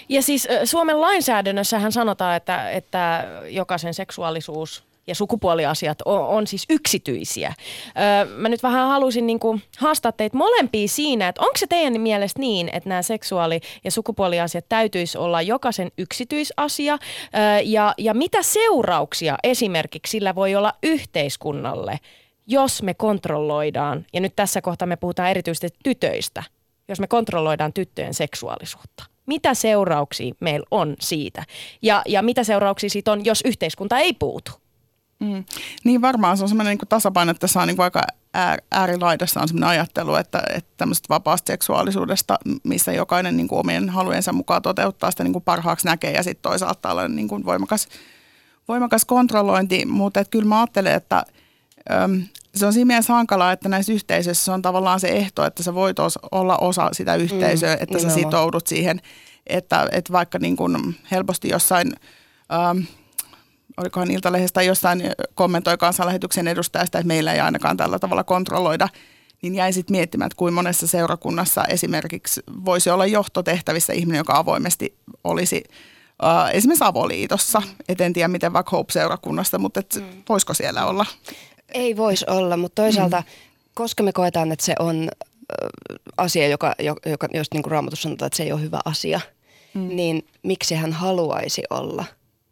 Ja siis Suomen lainsäädännössähän sanotaan, että, että jokaisen seksuaalisuus ja sukupuoliasiat on, on siis yksityisiä. Öö, mä nyt vähän halusin niin kuin haastaa teitä molempia siinä, että onko se teidän mielestä niin, että nämä seksuaali- ja sukupuoliasiat täytyisi olla jokaisen yksityisasia öö, ja, ja mitä seurauksia esimerkiksi sillä voi olla yhteiskunnalle – jos me kontrolloidaan, ja nyt tässä kohtaa me puhutaan erityisesti tytöistä, jos me kontrolloidaan tyttöjen seksuaalisuutta. Mitä seurauksia meillä on siitä? Ja, ja mitä seurauksia siitä on, jos yhteiskunta ei puutu? Mm. Niin varmaan se on semmoinen niin tasapaino, että on niin aika äärilaidassa on semmoinen ajattelu, että, että tämmöistä vapaasta seksuaalisuudesta, missä jokainen niin kuin omien halujensa mukaan toteuttaa sitä niin kuin parhaaksi näkee ja sitten toisaalta olla niin kuin voimakas, voimakas kontrollointi, mutta kyllä mä ajattelen, että – se on siinä mielessä hankalaa, että näissä yhteisöissä on tavallaan se ehto, että sä voit olla osa sitä yhteisöä, mm, että sä sitoudut siihen, että, että vaikka niin kuin helposti jossain, ähm, olikohan Iltalehdestä jossain kommentoi kansanlähetyksen edustajasta, että meillä ei ainakaan tällä tavalla kontrolloida, niin jäi sitten miettimään, että kuinka monessa seurakunnassa esimerkiksi voisi olla johtotehtävissä ihminen, joka avoimesti olisi Uh, esimerkiksi avoliitossa. Et en tiedä, miten vaikka Hope-seurakunnasta, mutta et mm. voisiko siellä olla ei voisi olla, mutta toisaalta, mm. koska me koetaan, että se on asia, joka, joka jos niin kuin Raamatus sanotaan, että se ei ole hyvä asia, mm. niin miksi hän haluaisi olla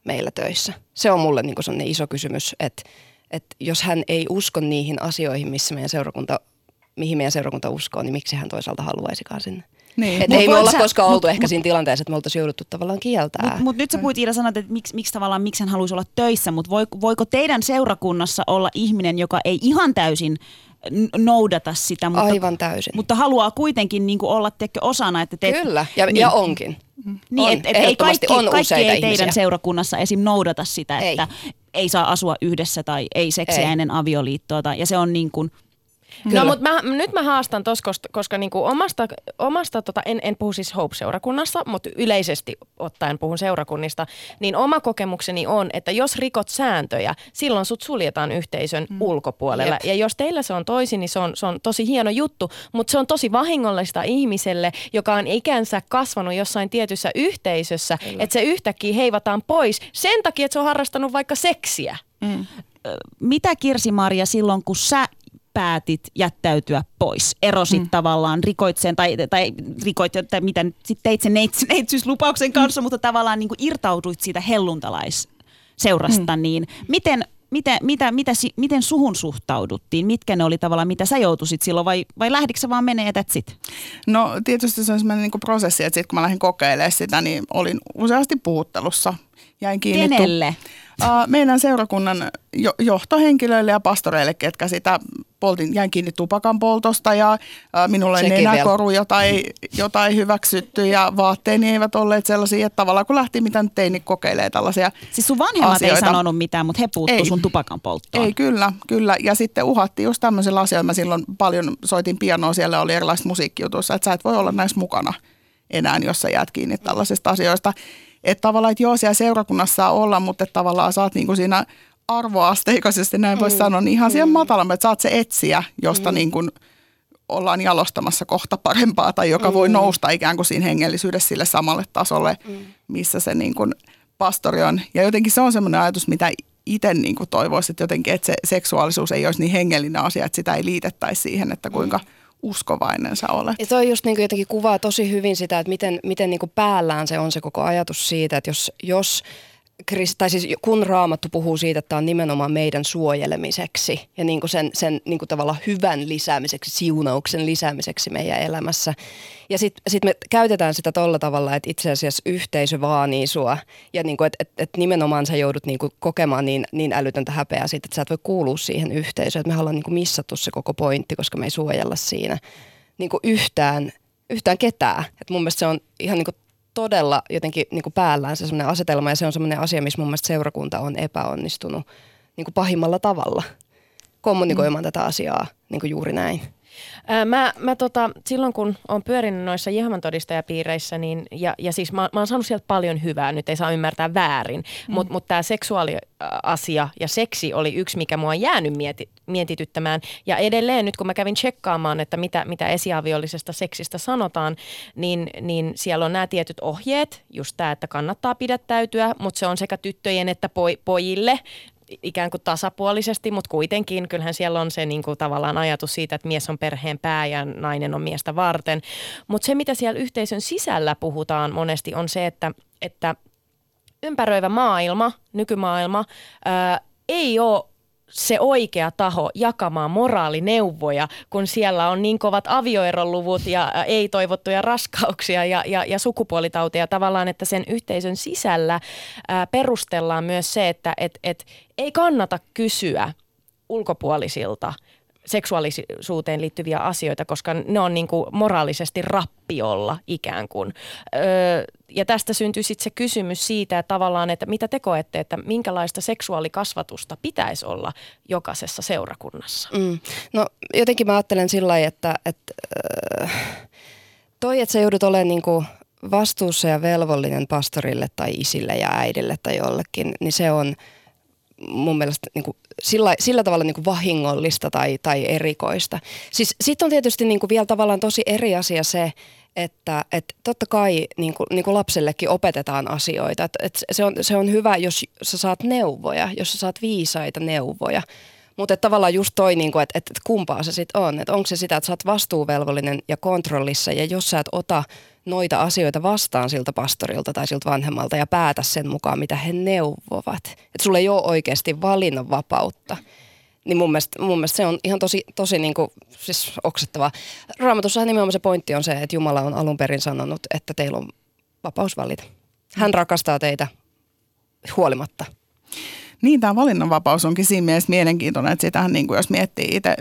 meillä töissä? Se on mulle niin kuin iso kysymys, että, että jos hän ei usko niihin asioihin, missä meidän seurakunta, mihin meidän seurakunta uskoo, niin miksi hän toisaalta haluaisikaan sinne? Niin. Että ei me olla sä, koskaan oltu mut, ehkä mut, siinä tilanteessa, että me oltaisiin jouduttu tavallaan kieltää. Mutta mut nyt sä puhuit Iida sanat, että miksi, miksi tavallaan miksi hän haluaisi olla töissä, mutta voiko, voiko teidän seurakunnassa olla ihminen, joka ei ihan täysin noudata sitä, mutta, Aivan täysin. mutta haluaa kuitenkin niin kuin olla tekö osana. Että teet, Kyllä, ja, niin, ja onkin. Niin, on, et, et ei kaikki, on kaikki ei teidän ihmisiä. seurakunnassa esim. noudata sitä, että ei, ei saa asua yhdessä tai ei seksiä ei. ennen avioliittoa. Tai, ja se on niin kuin, Kyllä. No mutta nyt mä haastan tuossa, koska, koska niinku omasta, omasta tota, en, en puhu siis Hope-seurakunnassa, mutta yleisesti ottaen puhun seurakunnista, niin oma kokemukseni on, että jos rikot sääntöjä, silloin sut suljetaan yhteisön mm. ulkopuolella. Jep. Ja jos teillä se on toisin, niin se on, se on tosi hieno juttu, mutta se on tosi vahingollista ihmiselle, joka on ikänsä kasvanut jossain tietyssä yhteisössä, Kyllä. että se yhtäkkiä heivataan pois sen takia, että se on harrastanut vaikka seksiä. Mm. Mitä Kirsi-Maria silloin, kun sä päätit jättäytyä pois. Erosit mm. tavallaan, rikoit sen, tai, tai rikoit, tai mitä nyt sitten teit sen neits, neitsyyslupauksen kanssa, mm. mutta tavallaan niin kuin irtauduit siitä helluntalaisseurasta, mm. niin miten, miten, mitä, mitä, miten suhun suhtauduttiin? Mitkä ne oli tavallaan, mitä sä joutuisit silloin vai, vai lähdikö sä vaan menee ja sit? No tietysti se on sellainen niin prosessi, että sitten kun mä lähdin kokeilemaan sitä, niin olin useasti puhuttelussa. Jäin kiinni Kenelle? Meidän seurakunnan johtohenkilöille ja pastoreille, ketkä sitä poltin, jäin kiinni tupakan poltosta ja minulle ei nenäkoru, jota ei, jota ei hyväksytty ja vaatteeni eivät olleet sellaisia, että tavallaan kun lähti, mitä nyt teini kokeilee tällaisia Siis sun vanhemmat asioita. ei sanonut mitään, mutta he puuttu ei. sun tupakan polttoon. Ei, kyllä, kyllä. Ja sitten uhattiin just tämmöisellä asialla. Mä silloin paljon soitin pianoa, siellä oli erilaiset musiikkijutuissa, että sä et voi olla näissä mukana enää, jos sä jäät kiinni tällaisista asioista. Että tavallaan, että joo, siellä seurakunnassa saa olla, mutta tavallaan saat niin kuin siinä arvoasteikoisesti, näin voisi mm. sanoa, niin ihan mm. siellä matalammin, että saat se etsiä, josta mm. niin kuin ollaan jalostamassa kohta parempaa tai joka mm. voi nousta ikään kuin siinä hengellisyydessä sille samalle tasolle, mm. missä se niin kuin pastori on. Ja jotenkin se on semmoinen ajatus, mitä itse niin kuin toivoisin, että jotenkin, että se seksuaalisuus ei olisi niin hengellinen asia, että sitä ei liitettäisi siihen, että kuinka mm uskovainen sä olet. Ja toi just niin kuin jotenkin kuvaa tosi hyvin sitä, että miten, miten niin kuin päällään se on se koko ajatus siitä, että jos, jos tai siis kun Raamattu puhuu siitä, että tämä on nimenomaan meidän suojelemiseksi ja niin kuin sen, sen niin kuin tavallaan hyvän lisäämiseksi, siunauksen lisäämiseksi meidän elämässä. Ja sitten sit me käytetään sitä tolla tavalla, että itse asiassa yhteisö vaanii sua ja niin kuin, että, että, että nimenomaan sä joudut niin kuin kokemaan niin, niin älytöntä häpeää siitä, että sä et voi kuulua siihen yhteisöön. Että me ollaan niin kuin missattu se koko pointti, koska me ei suojella siinä niin kuin yhtään, yhtään ketään. Et mun mielestä se on ihan niin kuin todella jotenkin niin kuin päällään se semmoinen asetelma ja se on semmoinen asia, missä mun mielestä seurakunta on epäonnistunut niin kuin pahimmalla tavalla kommunikoimaan mm. tätä asiaa niin kuin juuri näin. Ää, mä, mä tota, silloin kun olen pyörinyt noissa Jehovan todistajapiireissä, niin, ja, ja siis mä, mä oon saanut sieltä paljon hyvää, nyt ei saa ymmärtää väärin, mm. mutta mut tämä seksuaaliasia ja seksi oli yksi, mikä mua on jäänyt mieti, mietityttämään. Ja edelleen nyt kun mä kävin tsekkaamaan, että mitä, mitä esiaviollisesta seksistä sanotaan, niin, niin siellä on nämä tietyt ohjeet, just tämä, että kannattaa pidättäytyä, mutta se on sekä tyttöjen että poi, pojille ikään kuin tasapuolisesti, mutta kuitenkin kyllähän siellä on se niin kuin tavallaan ajatus siitä, että mies on perheen pää ja nainen on miestä varten. Mutta se, mitä siellä yhteisön sisällä puhutaan monesti, on se, että, että ympäröivä maailma, nykymaailma, ää, ei ole se oikea taho jakamaan moraalineuvoja, kun siellä on niin kovat avioeroluvut ja ei-toivottuja raskauksia ja, ja, ja sukupuolitauteja tavallaan, että sen yhteisön sisällä ää, perustellaan myös se, että et, et, ei kannata kysyä ulkopuolisilta seksuaalisuuteen liittyviä asioita, koska ne on niin kuin moraalisesti rappiolla ikään kuin. Öö, ja tästä syntyy sitten se kysymys siitä että tavallaan, että mitä te koette, että minkälaista seksuaalikasvatusta pitäisi olla jokaisessa seurakunnassa? Mm. No jotenkin mä ajattelen sillä lailla, että, että äh, toi, että sä joudut olemaan niin kuin vastuussa ja velvollinen pastorille tai isille ja äidille tai jollekin, niin se on – mun mielestä niin kuin sillä, sillä tavalla niin kuin vahingollista tai, tai erikoista. Siis sitten on tietysti niin kuin vielä tavallaan tosi eri asia se, että et totta kai niin kuin, niin kuin lapsellekin opetetaan asioita. Et, et se, on, se on hyvä, jos sä saat neuvoja, jos sä saat viisaita neuvoja. Mutta tavallaan just toi, niin että et, et kumpaa se sitten on. Että onko se sitä, että sä oot vastuuvelvollinen ja kontrollissa ja jos sä et ota noita asioita vastaan siltä pastorilta tai siltä vanhemmalta ja päätä sen mukaan, mitä he neuvovat. Että sulla ei ole oikeasti valinnanvapautta. Niin mun mielestä, mun mielestä se on ihan tosi, tosi niin kuin, siis oksettavaa. Raamatussahan nimenomaan se pointti on se, että Jumala on alun perin sanonut, että teillä on vapaus valita. Hän rakastaa teitä huolimatta. Niin, tämä valinnanvapaus onkin siinä mielessä mielenkiintoinen, että sitähän niin kuin jos miettii itse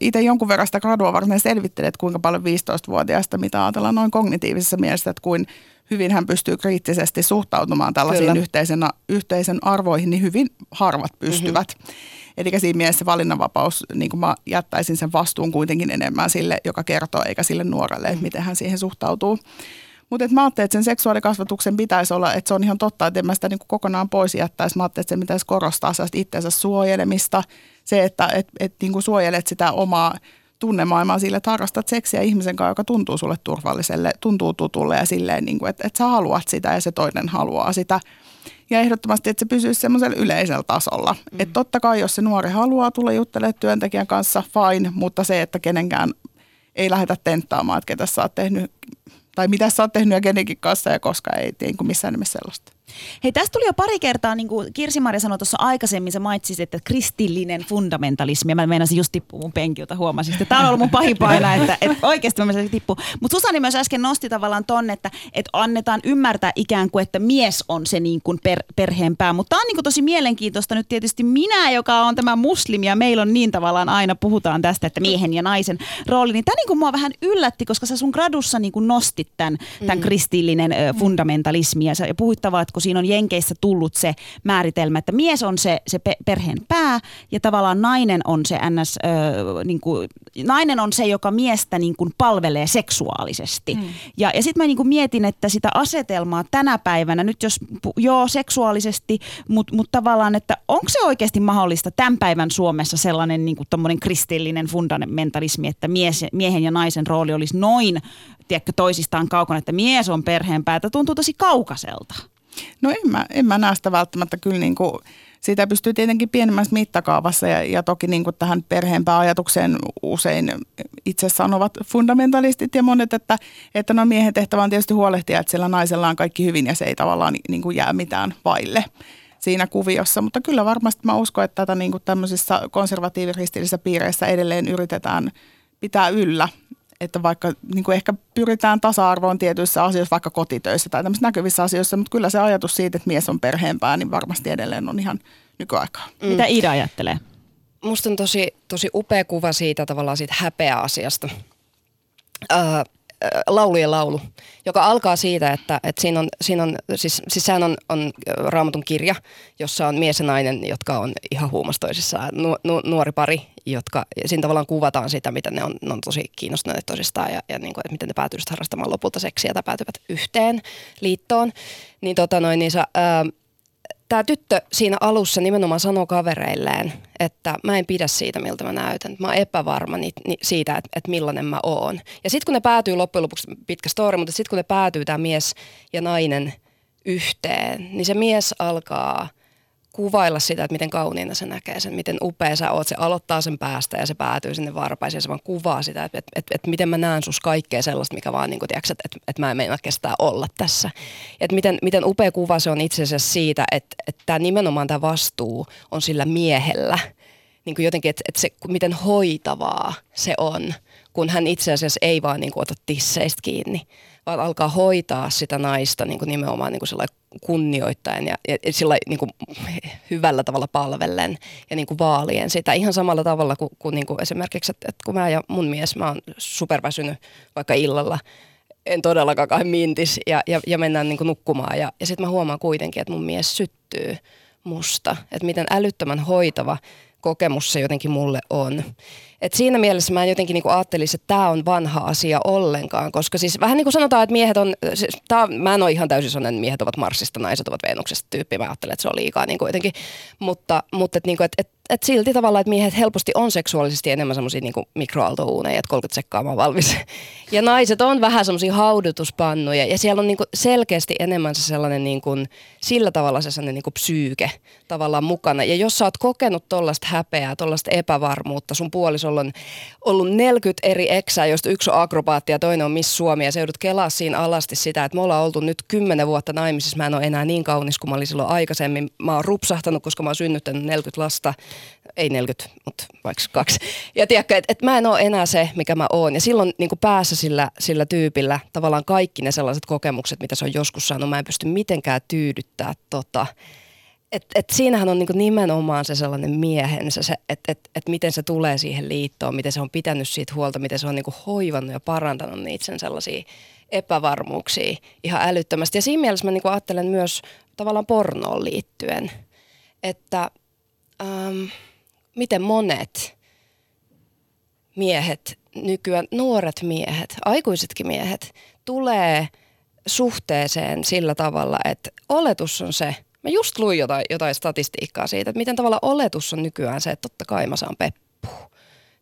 itse jonkun verran sitä gradua varten selvittelee, että kuinka paljon 15-vuotiaasta, mitä ajatellaan noin kognitiivisessa mielessä, että kuin hyvin hän pystyy kriittisesti suhtautumaan tällaisiin yhteisen, yhteisen arvoihin, niin hyvin harvat pystyvät. Mm-hmm. Eli siinä mielessä valinnanvapaus, niin kuin mä jättäisin sen vastuun kuitenkin enemmän sille, joka kertoo, eikä sille nuorelle, että mm-hmm. miten hän siihen suhtautuu. Mutta mä ajattelin, että sen seksuaalikasvatuksen pitäisi olla, että se on ihan totta, että en mä sitä niin kokonaan pois jättäisi. Mä ajattelin, että se pitäisi korostaa itsensä suojelemista, se, että et, et, niin kuin suojelet sitä omaa tunnemaailmaa sille, että harrastat seksiä ihmisen kanssa, joka tuntuu sulle turvalliselle, tuntuu tutulle ja silleen, niin kuin, että, että sä haluat sitä ja se toinen haluaa sitä. Ja ehdottomasti, että se pysyisi semmoisella yleisellä tasolla. Mm. Että totta kai, jos se nuori haluaa tulla juttelemaan työntekijän kanssa, fine, mutta se, että kenenkään ei lähdetä tenttaamaan, että ketä sä oot tehnyt tai mitä sä oot tehnyt ja kenenkin kanssa ja koska ei niin kuin missään nimessä sellaista. Hei, tästä tuli jo pari kertaa, niin kuin Kirsi-Maria sanoi tuossa aikaisemmin, sä mainitsit, että kristillinen fundamentalismi, ja mä meinasin just tippua mun penkiltä, huomasin, että tämä on ollut mun pahin paina, <laughs> että, että oikeasti mä meinasin tippua. Mutta Susani myös äsken nosti tavallaan ton, että, että annetaan ymmärtää ikään kuin, että mies on se niin kuin per, perheen pää, mutta tämä on niin kuin tosi mielenkiintoista nyt tietysti minä, joka on tämä muslimi, ja meillä on niin tavallaan aina puhutaan tästä, että miehen ja naisen rooli, niin tämä niin kuin mua vähän yllätti, koska sä sun gradussa niin kuin nostit tämän, tämän mm. kristillinen fundamentalismi, ja sä puhuit tavallaan, että kun siinä on Jenkeissä tullut se määritelmä, että mies on se, se perheen pää ja tavallaan nainen on se ns, ö, niin kuin, nainen on se, joka miestä niin kuin palvelee seksuaalisesti. Mm. Ja, ja sitten mä niin kuin mietin, että sitä asetelmaa tänä päivänä, nyt jos joo seksuaalisesti, mutta mut tavallaan, että onko se oikeasti mahdollista tämän päivän Suomessa sellainen niin kuin kristillinen fundamentalismi, että mies, miehen ja naisen rooli olisi noin tiedätkö, toisistaan kaukana, että mies on perheen päätä, tuntuu tosi kaukaiselta. No en mä, en mä näe sitä välttämättä kyllä niin kuin sitä pystyy tietenkin pienemmässä mittakaavassa ja, ja toki niin kuin tähän perheenpää ajatukseen usein itse sanovat fundamentalistit ja monet, että, että no miehen tehtävä on tietysti huolehtia, että sillä naisella on kaikki hyvin ja se ei tavallaan niin kuin jää mitään vaille siinä kuviossa. Mutta kyllä varmasti mä uskon, että tätä niin kuin tämmöisissä konservatiiviristillisissä piireissä edelleen yritetään pitää yllä. Että vaikka niin kuin ehkä pyritään tasa-arvoon tietyissä asioissa, vaikka kotitöissä tai tämmöisissä näkyvissä asioissa, mutta kyllä se ajatus siitä, että mies on perheenpää, niin varmasti edelleen on ihan nykyaikaa. Mm. Mitä Ida ajattelee? Musta on tosi, tosi upea kuva siitä tavallaan siitä häpeä-asiasta. Uh, laulujen laulu, joka alkaa siitä, että, että siinä on, siinä on siis, siis sehän on, on raamatun kirja, jossa on mies ja nainen, jotka on ihan huumastoisissaan, nu, nu, nuori pari, jotka, siinä tavallaan kuvataan sitä, miten ne on, ne on tosi kiinnostuneet toisistaan ja, ja niin kuin, että miten ne päätyvät harrastamaan lopulta seksiä tai päätyvät yhteen liittoon. Niin, tota noin, niin sä, ää, tämä tyttö siinä alussa nimenomaan sanoo kavereilleen, että mä en pidä siitä, miltä mä näytän. Mä oon epävarma ni, ni, siitä, että, että millainen mä oon. Ja sitten kun ne päätyy loppujen lopuksi, pitkä story, mutta sitten kun ne päätyy tämä mies ja nainen yhteen, niin se mies alkaa – kuvailla sitä, että miten kauniina se näkee sen, miten upea sä oot. Se aloittaa sen päästä ja se päätyy sinne varpaisiin ja se vaan kuvaa sitä, että, että, että, että miten mä näen sus kaikkea sellaista, mikä vaan, niin kuin, tiedätkö, että, että, mä en meinaa kestää olla tässä. Että miten, miten upea kuva se on itse asiassa siitä, että, että nimenomaan tämä vastuu on sillä miehellä. Niin kuin jotenkin, että, että se, miten hoitavaa se on, kun hän itse asiassa ei vaan niin kuin, ota tisseistä kiinni, vaan alkaa hoitaa sitä naista niin kuin nimenomaan niin kuin kunnioittaen ja, ja sillä niin kuin hyvällä tavalla palvellen ja niin kuin vaalien sitä ihan samalla tavalla kuin, kuin, niin kuin esimerkiksi, että, että kun mä ja mun mies, mä oon superväsynyt vaikka illalla, en todellakaan kai mintis ja, ja, ja mennään niin kuin nukkumaan ja, ja sitten mä huomaan kuitenkin, että mun mies syttyy musta, että miten älyttömän hoitava kokemus se jotenkin mulle on. Et siinä mielessä mä en jotenkin niinku ajattelisin, että tämä on vanha asia ollenkaan, koska siis vähän niin kuin sanotaan, että miehet on, siis, tää, mä en ole ihan täysin sellainen, että miehet ovat Marsista, naiset ovat Venuksesta tyyppi, mä ajattelen, että se on liikaa niin kuin jotenkin, mutta, mutta et, niinku, et, et, et silti tavallaan, että miehet helposti on seksuaalisesti enemmän semmoisia niin mikroaaltouuneja, että 30 sekkaa mä valmis. <laughs> Ja naiset on vähän semmoisia haudutuspannuja ja siellä on niin kuin selkeästi enemmän se sellainen niin kuin, sillä tavalla se sellainen niin kuin psyyke tavallaan mukana. Ja jos sä oot kokenut tollaista häpeää, tollaista epävarmuutta, sun puolisolla on ollut 40 eri eksää, joista yksi on akrobaatti ja toinen on Miss Suomi ja se joudut kelaa siinä alasti sitä, että me ollaan oltu nyt 10 vuotta naimisissa, mä en ole enää niin kaunis kuin mä olin silloin aikaisemmin. Mä oon rupsahtanut, koska mä oon synnyttänyt 40 lasta ei 40, mutta vaikka kaksi. Ja tiedätkö, että et mä en ole enää se, mikä mä oon. Ja silloin niin päässä sillä, sillä tyypillä tavallaan kaikki ne sellaiset kokemukset, mitä se on joskus saanut, mä en pysty mitenkään tyydyttää tota. Et, et siinähän on niinku nimenomaan se sellainen miehensä, se, että et, et miten se tulee siihen liittoon, miten se on pitänyt siitä huolta, miten se on niinku hoivannut ja parantanut niitä sen sellaisia epävarmuuksia ihan älyttömästi. Ja siinä mielessä mä niinku ajattelen myös tavallaan pornoon liittyen, että ähm, – miten monet miehet, nykyään nuoret miehet, aikuisetkin miehet, tulee suhteeseen sillä tavalla, että oletus on se, mä just luin jotain, jotain statistiikkaa siitä, että miten tavalla oletus on nykyään se, että totta kai mä saan peppua.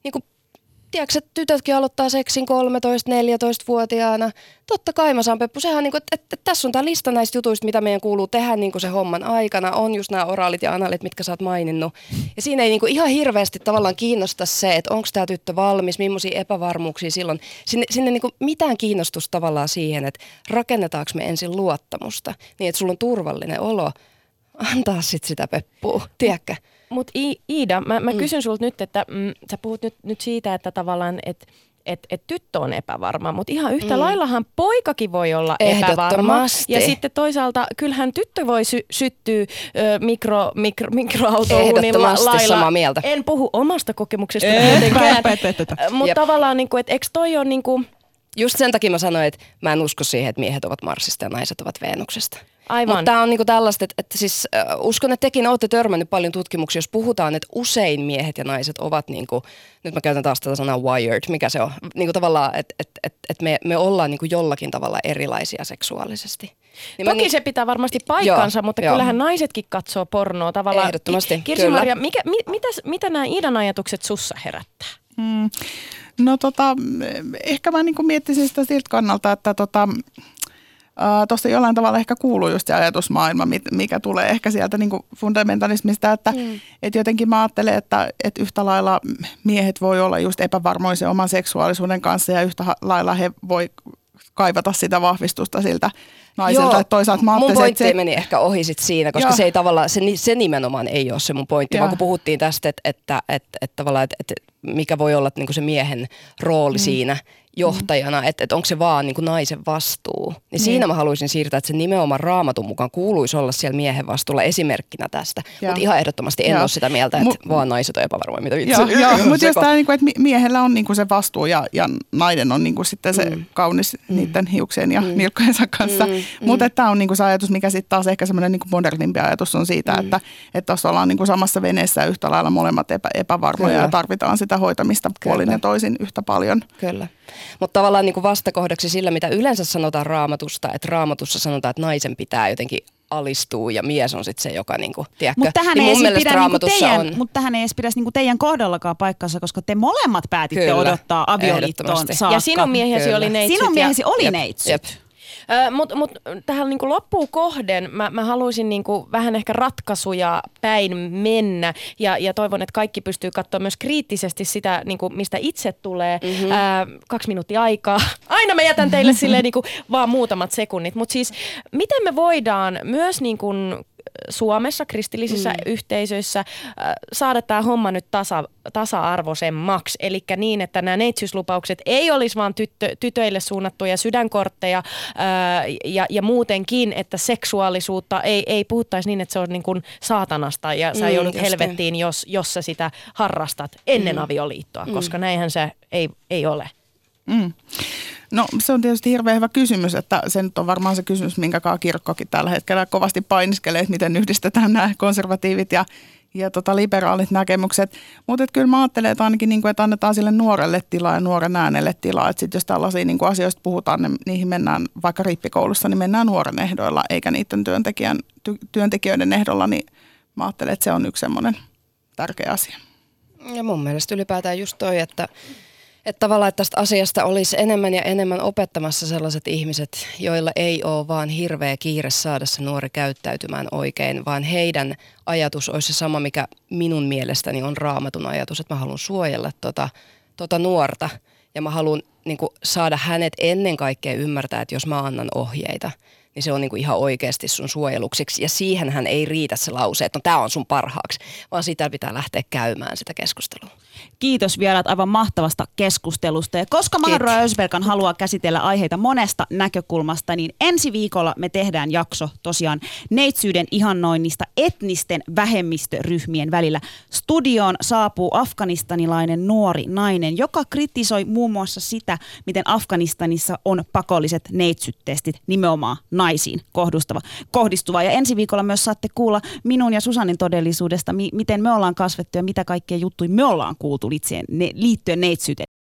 Niin kuin tiedätkö, että tytötkin aloittaa seksin 13-14-vuotiaana. Totta kai mä saan Peppu. Sehän on niin kuin, että, että, tässä on tämä lista näistä jutuista, mitä meidän kuuluu tehdä niin kuin se homman aikana. On just nämä oraalit ja analit, mitkä sä oot maininnut. Ja siinä ei niin kuin ihan hirveästi tavallaan kiinnosta se, että onko tämä tyttö valmis, millaisia epävarmuuksia silloin. Sinne, sinne niin kuin mitään kiinnostusta tavallaan siihen, että rakennetaanko me ensin luottamusta niin, että sulla on turvallinen olo antaa sit sitä peppua, tiedätkö? Mutta Iida, mä, mä mm. kysyn sulta nyt, että mm, sä puhut nyt, nyt siitä, että tavallaan, että et, et tyttö on epävarma, mutta ihan yhtä mm. laillahan poikakin voi olla epävarma. Ja sitten toisaalta kyllähän tyttö voi sy- syttyä ö, mikro, mikro, mikroautounilla lailla. samaa mieltä. En puhu omasta kokemuksesta Mutta tavallaan, niin kuin, että eikö toi ole... Niin kuin, Just sen takia mä sanoin, että mä en usko siihen, että miehet ovat Marsista ja naiset ovat Venuksesta. Aivan. Mutta tämä on niinku tällaista, että, että siis äh, uskon, että tekin olette törmännyt paljon tutkimuksia, jos puhutaan, että usein miehet ja naiset ovat, niinku, nyt mä käytän taas tätä sanaa wired, mikä se on, niinku tavallaan, että et, et, et me, me ollaan niinku jollakin tavalla erilaisia seksuaalisesti. Niin Toki niin, se pitää varmasti paikkansa, joo, mutta joo. kyllähän naisetkin katsoo pornoa tavallaan. Ehdottomasti, Kirsi-Maria, mikä, mi, mitä, mitä nämä Iidan ajatukset sussa herättää? Hmm. No tota, ehkä mä niin miettisin sitä siltä kannalta, että tota, Tuossa jollain tavalla ehkä kuuluu just se ajatusmaailma, mikä tulee ehkä sieltä niin kuin fundamentalismista, että mm. et jotenkin mä ajattelen, että, että yhtä lailla miehet voi olla just epävarmoisia oman seksuaalisuuden kanssa ja yhtä lailla he voi kaivata sitä vahvistusta siltä naiselta. Joo, toisaalta mä mun pointti se... meni ehkä ohi sit siinä, koska Joo. se ei tavallaan, se, se nimenomaan ei ole se mun pointti, Joo. vaan kun puhuttiin tästä, että, että, että, että, tavallaan, että, että mikä voi olla niin se miehen rooli mm. siinä, johtajana, mm. että, että onko se vaan niin kuin naisen vastuu. Niin, niin siinä mä haluaisin siirtää, että se nimenomaan raamatun mukaan kuuluisi olla siellä miehen vastuulla esimerkkinä tästä. Mutta ihan ehdottomasti en ja. ole sitä mieltä, että Mut, vaan naiset on epävarmoja, mitä vitsi. Mutta jos tämä, niin kuin, että miehellä on niin kuin se vastuu ja, ja nainen on niin kuin sitten se mm. kaunis mm. niiden hiuksien ja mm. nilkkojensa kanssa. Mm. Mm. Mutta tämä on niin kuin se ajatus, mikä sitten taas ehkä semmoinen niin modernimpi ajatus on siitä, mm. että tuossa ollaan niin kuin samassa veneessä yhtä lailla molemmat epä, epävarmoja Kyllä. ja tarvitaan sitä hoitamista puolin ja toisin yhtä paljon. Kyllä. Mutta tavallaan niin kuin vastakohdaksi sillä, mitä yleensä sanotaan raamatusta, että raamatussa sanotaan, että naisen pitää jotenkin alistuu ja mies on sitten se, joka niinku, tiedätkö, Mutta tähän, niin ei pidä niinku teidän, on... mut tähän ei edes pidä niinku teidän kohdallakaan paikkansa, koska te molemmat päätitte Kyllä, odottaa avioliittoon saakka. Ja sinun miehesi oli neitsyt. Sinun miehesi oli jep, neitsyt. Jep. Mutta mut, tähän niinku loppuun kohden mä, mä haluaisin niinku vähän ehkä ratkaisuja päin mennä ja, ja toivon, että kaikki pystyy katsoa myös kriittisesti sitä, niinku, mistä itse tulee. Mm-hmm. Ää, kaksi minuuttia aikaa. <laughs> Aina mä jätän teille silleen niinku, vaan muutamat sekunnit. Mutta siis miten me voidaan myös niinku, Suomessa, kristillisissä mm. yhteisöissä äh, saada tämä homma nyt tasa, tasa-arvoisemmaksi. Eli niin, että nämä neitsyyslupaukset ei olisi vain tyttö, tytöille suunnattuja sydänkortteja ää, äh, ja, ja muutenkin, että seksuaalisuutta ei, ei puhuttaisi niin, että se on niin kuin saatanasta ja sä mm, joudut helvettiin, jos, jos sä sitä harrastat ennen mm. avioliittoa, mm. koska näinhän se ei, ei ole. Mm. No se on tietysti hirveän hyvä kysymys, että se nyt on varmaan se kysymys, minkä kirkkokin tällä hetkellä kovasti painiskelee, että miten yhdistetään nämä konservatiivit ja, ja tota liberaalit näkemykset. Mutta kyllä mä ajattelen, että ainakin niin kuin, että annetaan sille nuorelle tilaa ja nuoren äänelle tilaa. Että sit jos tällaisia niin kuin asioista puhutaan, niin niihin mennään vaikka rippikoulussa, niin mennään nuoren ehdoilla eikä niiden työntekijän, ty, työntekijöiden ehdolla. Niin mä ajattelen, että se on yksi semmoinen tärkeä asia. Ja mun mielestä ylipäätään just toi, että että tavallaan että tästä asiasta olisi enemmän ja enemmän opettamassa sellaiset ihmiset, joilla ei ole vaan hirveä kiire saada se nuori käyttäytymään oikein, vaan heidän ajatus olisi se sama, mikä minun mielestäni on raamatun ajatus, että mä haluan suojella tota, tota nuorta. Ja mä haluan niin saada hänet ennen kaikkea ymmärtää, että jos mä annan ohjeita, niin se on niin kuin ihan oikeasti sun suojeluksiksi. Ja siihenhän ei riitä se lause, että no, tämä on sun parhaaksi, vaan sitä pitää lähteä käymään sitä keskustelua. Kiitos vieraat aivan mahtavasta keskustelusta. Ja koska Mahdra Ösberkan haluaa käsitellä aiheita monesta näkökulmasta, niin ensi viikolla me tehdään jakso tosiaan neitsyyden ihannoinnista etnisten vähemmistöryhmien välillä. Studioon saapuu afganistanilainen nuori nainen, joka kritisoi muun muassa sitä, miten Afganistanissa on pakolliset neitsyttestit nimenomaan naisiin kohdistuva. kohdistuva. Ja ensi viikolla myös saatte kuulla minun ja Susanin todellisuudesta, mi- miten me ollaan kasvettu ja mitä kaikkea juttuja me ollaan kuultu liittyen neitsyyteen.